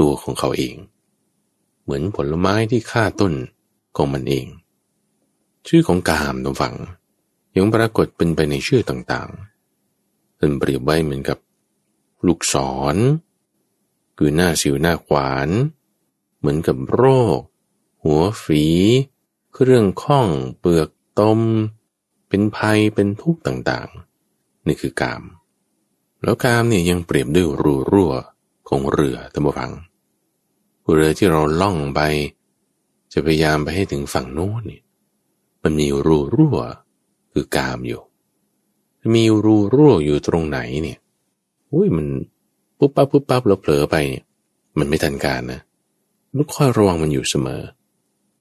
[SPEAKER 1] ตัวของเขาเอง เหมือนผลไม้ที่ฆ่าต้นของมันเอง ชื่อของกามตรงฝังยังปรากฏเป็นไปในชื่อต่างๆเป็นเปรียบไว้เหมือนกับ ลูกศร คือหน้าสิวหน้าขวาน เหมือนกับโรค หัวฝี เครื่องข้อง เปลือกตม เป็นภัยเป็นทุกข์ต่างๆ นี่คือกาม แล้วกามเนี่ยยังเปรียบด้วยรูรั่วของเรือท่านผู้ฟัง เรือที่เราล่องไป จะพยายามไปให้ถึงฝั่งโน้นนี่มันมีรูรั่ว คือกามอยู่ มีรูรั่วอยู่ตรงไหนเนี่ย อุ้ยมันปุ๊บปั๊บปุ๊บปั๊บเราเผลอไปเนี่ยมันไม่ทันการนะ ต้องคอยระวังมันอยู่เสมอ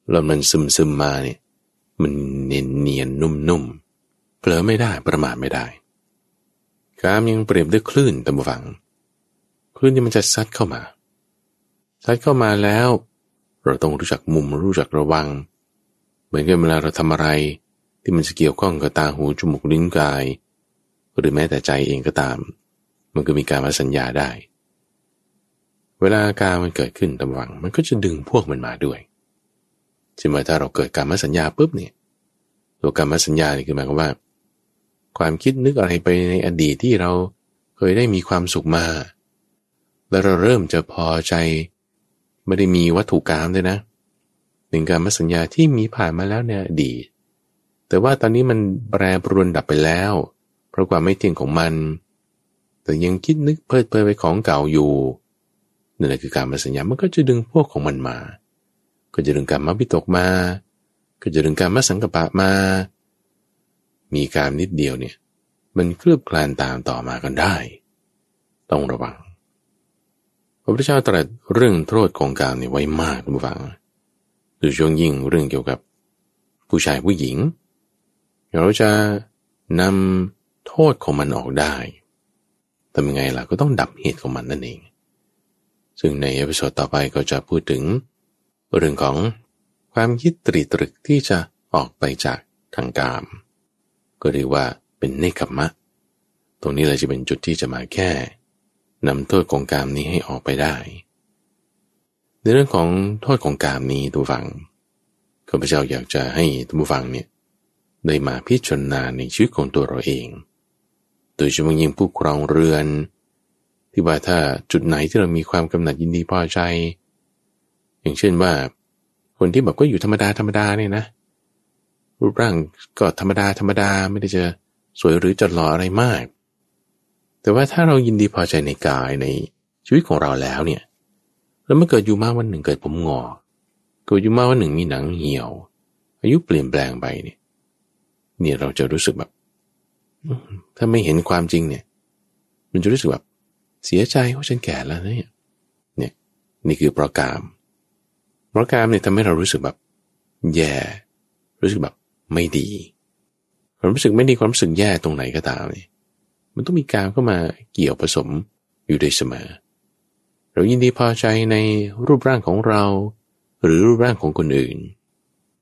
[SPEAKER 1] แล้วมันซึมซึมมาเนี่ย มันเนียนเนียนนุ่มนุ่มเผลอไม่ได้ประมาทไม่ได้กามยังเปรียบด้วยคลื่นตะบัง คลื่นที่มันจะซัดเข้ามา ซัดเข้ามาแล้ว เราต้องรู้จักมุมรู้จักระวัง เหมือนกับเวลาเราทำอะไร ที่มันจะเกี่ยวข้องกับตาหูจมูกลิ้นกาย หรือแม้แต่ใจเองก็ตาม มันก็มีการมาสัญญาได้ เวลาการมันเกิดขึ้นตำวัง มันก็จะดึงพวกมันมาด้วยใช่ไหมถ้าเราเกิดการมสัญญาปุ๊บเนี่ยตัวการมสัญญานี่คือหมายความว่า ความคิดนึกอะไรไปในอดีตที่เราเคยได้มีความสุขมา แล้วเราเริ่มจะพอใจ ไม่ได้มีวัตถุกรรมด้วยนะเป็นการมสัญญาที่มีผ่านมาแล้วในอดีต แต่ว่าตอนนี้มันแปรปรวนดับไปแล้ว เพราะความไม่เที่ยงของมัน แต่ยังคิดนึกเพลิดเพลินไปของเก่าอยู่ นั่นแหละคือการมาสัญญา มันก็จะดึงพวกของมันมา ก็จะดึงการมาพิตกมา ก็จะดึงการมาสังกปะมา มีการนิดเดียวเนี่ย มันเคลือบคลานตามต่อมากันได้ ต้องระวัง พระพุทธเจ้าตรัสเรื่องโทษของการเนี่ยไว้มากทุกฝังโดยช่วงยิ่งเรื่องเกี่ยวกับผู้ชายผู้หญิง เราจะนำโทษของมันออกได้ทำยังไงล่ะก็ต้องดับเหตุของมันนั่นเอง ซึ่งใน episode ต่อไปก็จะพูดถึง เรื่องของความคิดตริตรึกที่จะออกไปจากทางกาม ก็เรียกว่าเป็นเนกขัมมะ ตรงนี้เลยจะเป็นจุดที่จะมาแก้นำโทษของกามนี้ให้ออกไปได้ ในเรื่องของโทษของกามนี้ท่านผู้ฟังข้าพเจ้าอยากจะให้ท่านผู้ฟังเนี่ยได้มาพิจารณาในชีวิตของตัวเราเอง โดยเฉพาะยิ่งผู้ครองเรือน ที่ว่าถ้าจุดไหนที่เรามีความกำหนัดยินดีพอใจ อย่างเช่นว่า คนที่แบบก็อยู่ธรรมดาธรรมดาเนี่ยนะ รูปร่างก็ธรรมดาธรรมดาไม่ได้จะสวยหรือจะหล่ออะไรมาก แต่ว่าถ้าเรายินดีพอใจในกายในชีวิตของเราแล้วเนี่ย แล้วเมื่อเกิดอยู่มาวันหนึ่งเกิดผมงอกเกิดอยู่มาวันหนึ่งมีหนังเหี่ยว อายุเปลี่ยนแปลงไปเนี่ย เนี่ยเราจะรู้สึกแบบถ้าไม่เห็นความจริงเนี่ย มันจะรู้สึกแบบ เสียใจว่าฉันแก่แล้วเนี่ยเนี่ยนี่คือประกามประกามเนี่ยทำให้เรารู้สึกแบบ แย่ รู้สึกแบบไม่ดีความรู้สึกไม่ดีความรู้สึกแย่ตรงไหนก็ตามเนี่ยมันต้องมีการเข้ามาเกี่ยวผสมอยู่โดยเสมอ เรายินดีพอใจในรูปร่างของเรา หรือรูปร่างของคนอื่น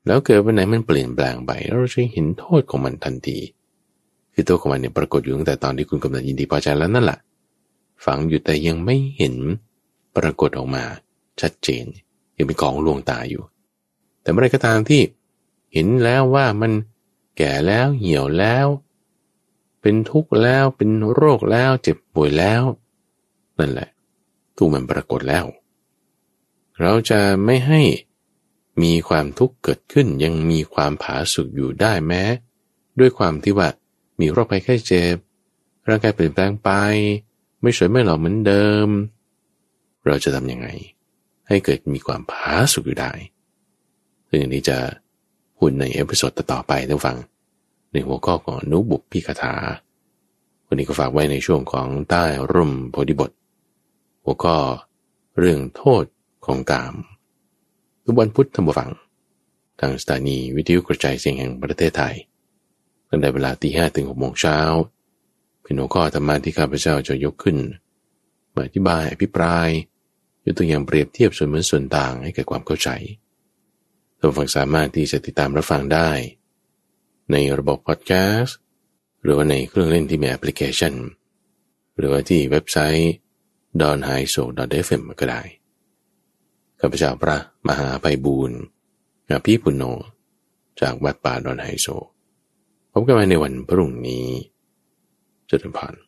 [SPEAKER 1] แล้วเกิดวันไหนมันเปลี่ยนแปลงไปเราจะเห็นโทษของมันทันที คือตัวของมันเนี่ยปรากฏอยู่ตั้งแต่ตอนที่คุณกำลังยินดีพอใจแล้วนั่นแหละ ฝังอยู่แต่ยังไม่เห็นปรากฏออกมาชัดเจน ยังเป็นของลวงตาอยู่ แต่เมื่อไรก็ตามที่เห็นแล้วว่ามันแก่แล้วเหี่ยวแล้ว เป็นทุกข์แล้วเป็นโรคแล้วเจ็บป่วยแล้ว นั่นแหละทุกข์มันปรากฏแล้ว เราจะไม่ให้มีความทุกข์เกิดขึ้นยังมีความผาสุกอยู่ได้แม้ ด้วยความที่ว่ามีโรคภัยไข้เจ็บร่างกายเปลี่ยนแปลงไป ไม่สวยไม่หล่อเหมือนเดิม เราจะทำยังไง ให้เกิดมีความผาสุกอยู่ได้ซึ่งอันนี้จะอยู่ใน episode ต่อไปท่านฟัง ในหัวข้อของอนุปุพพิกถาวันนี้ก็ฝากไว้ในช่วงของใต้ร่มโพธิบท หัวข้อเรื่องโทษของกามทุกวันพุธธรรมฟัง ทางสถานีวิทยุกระจายเสียงแห่งประเทศไทยตั้งแต่เวลาตีห้ถึงหกโมงเช้า เป็นหัวข้อธรรมะที่ข้าพเจ้าจะยกขึ้นมาอธิบายอภิปรายยกตัวอย่างเปรียบเทียบส่วนเหมือนส่วนต่างให้เกิดความเข้าใจท่านฟังสามารถที่จะติดตามรับฟังได้ ในระบบพอดแคสต์หรือว่าในเครื่องเล่นที่มีแอปพลิเคชัน หรือว่าที่เว็บไซต์ d o n h a i s o f m ก็ได้ข้าพเจ้าพระมหาไพบูรณ์อภิปุโนจากวัดป่าดอนไฮโซพบกันใหม่ในวันพรุ่งนี้ จุดพัน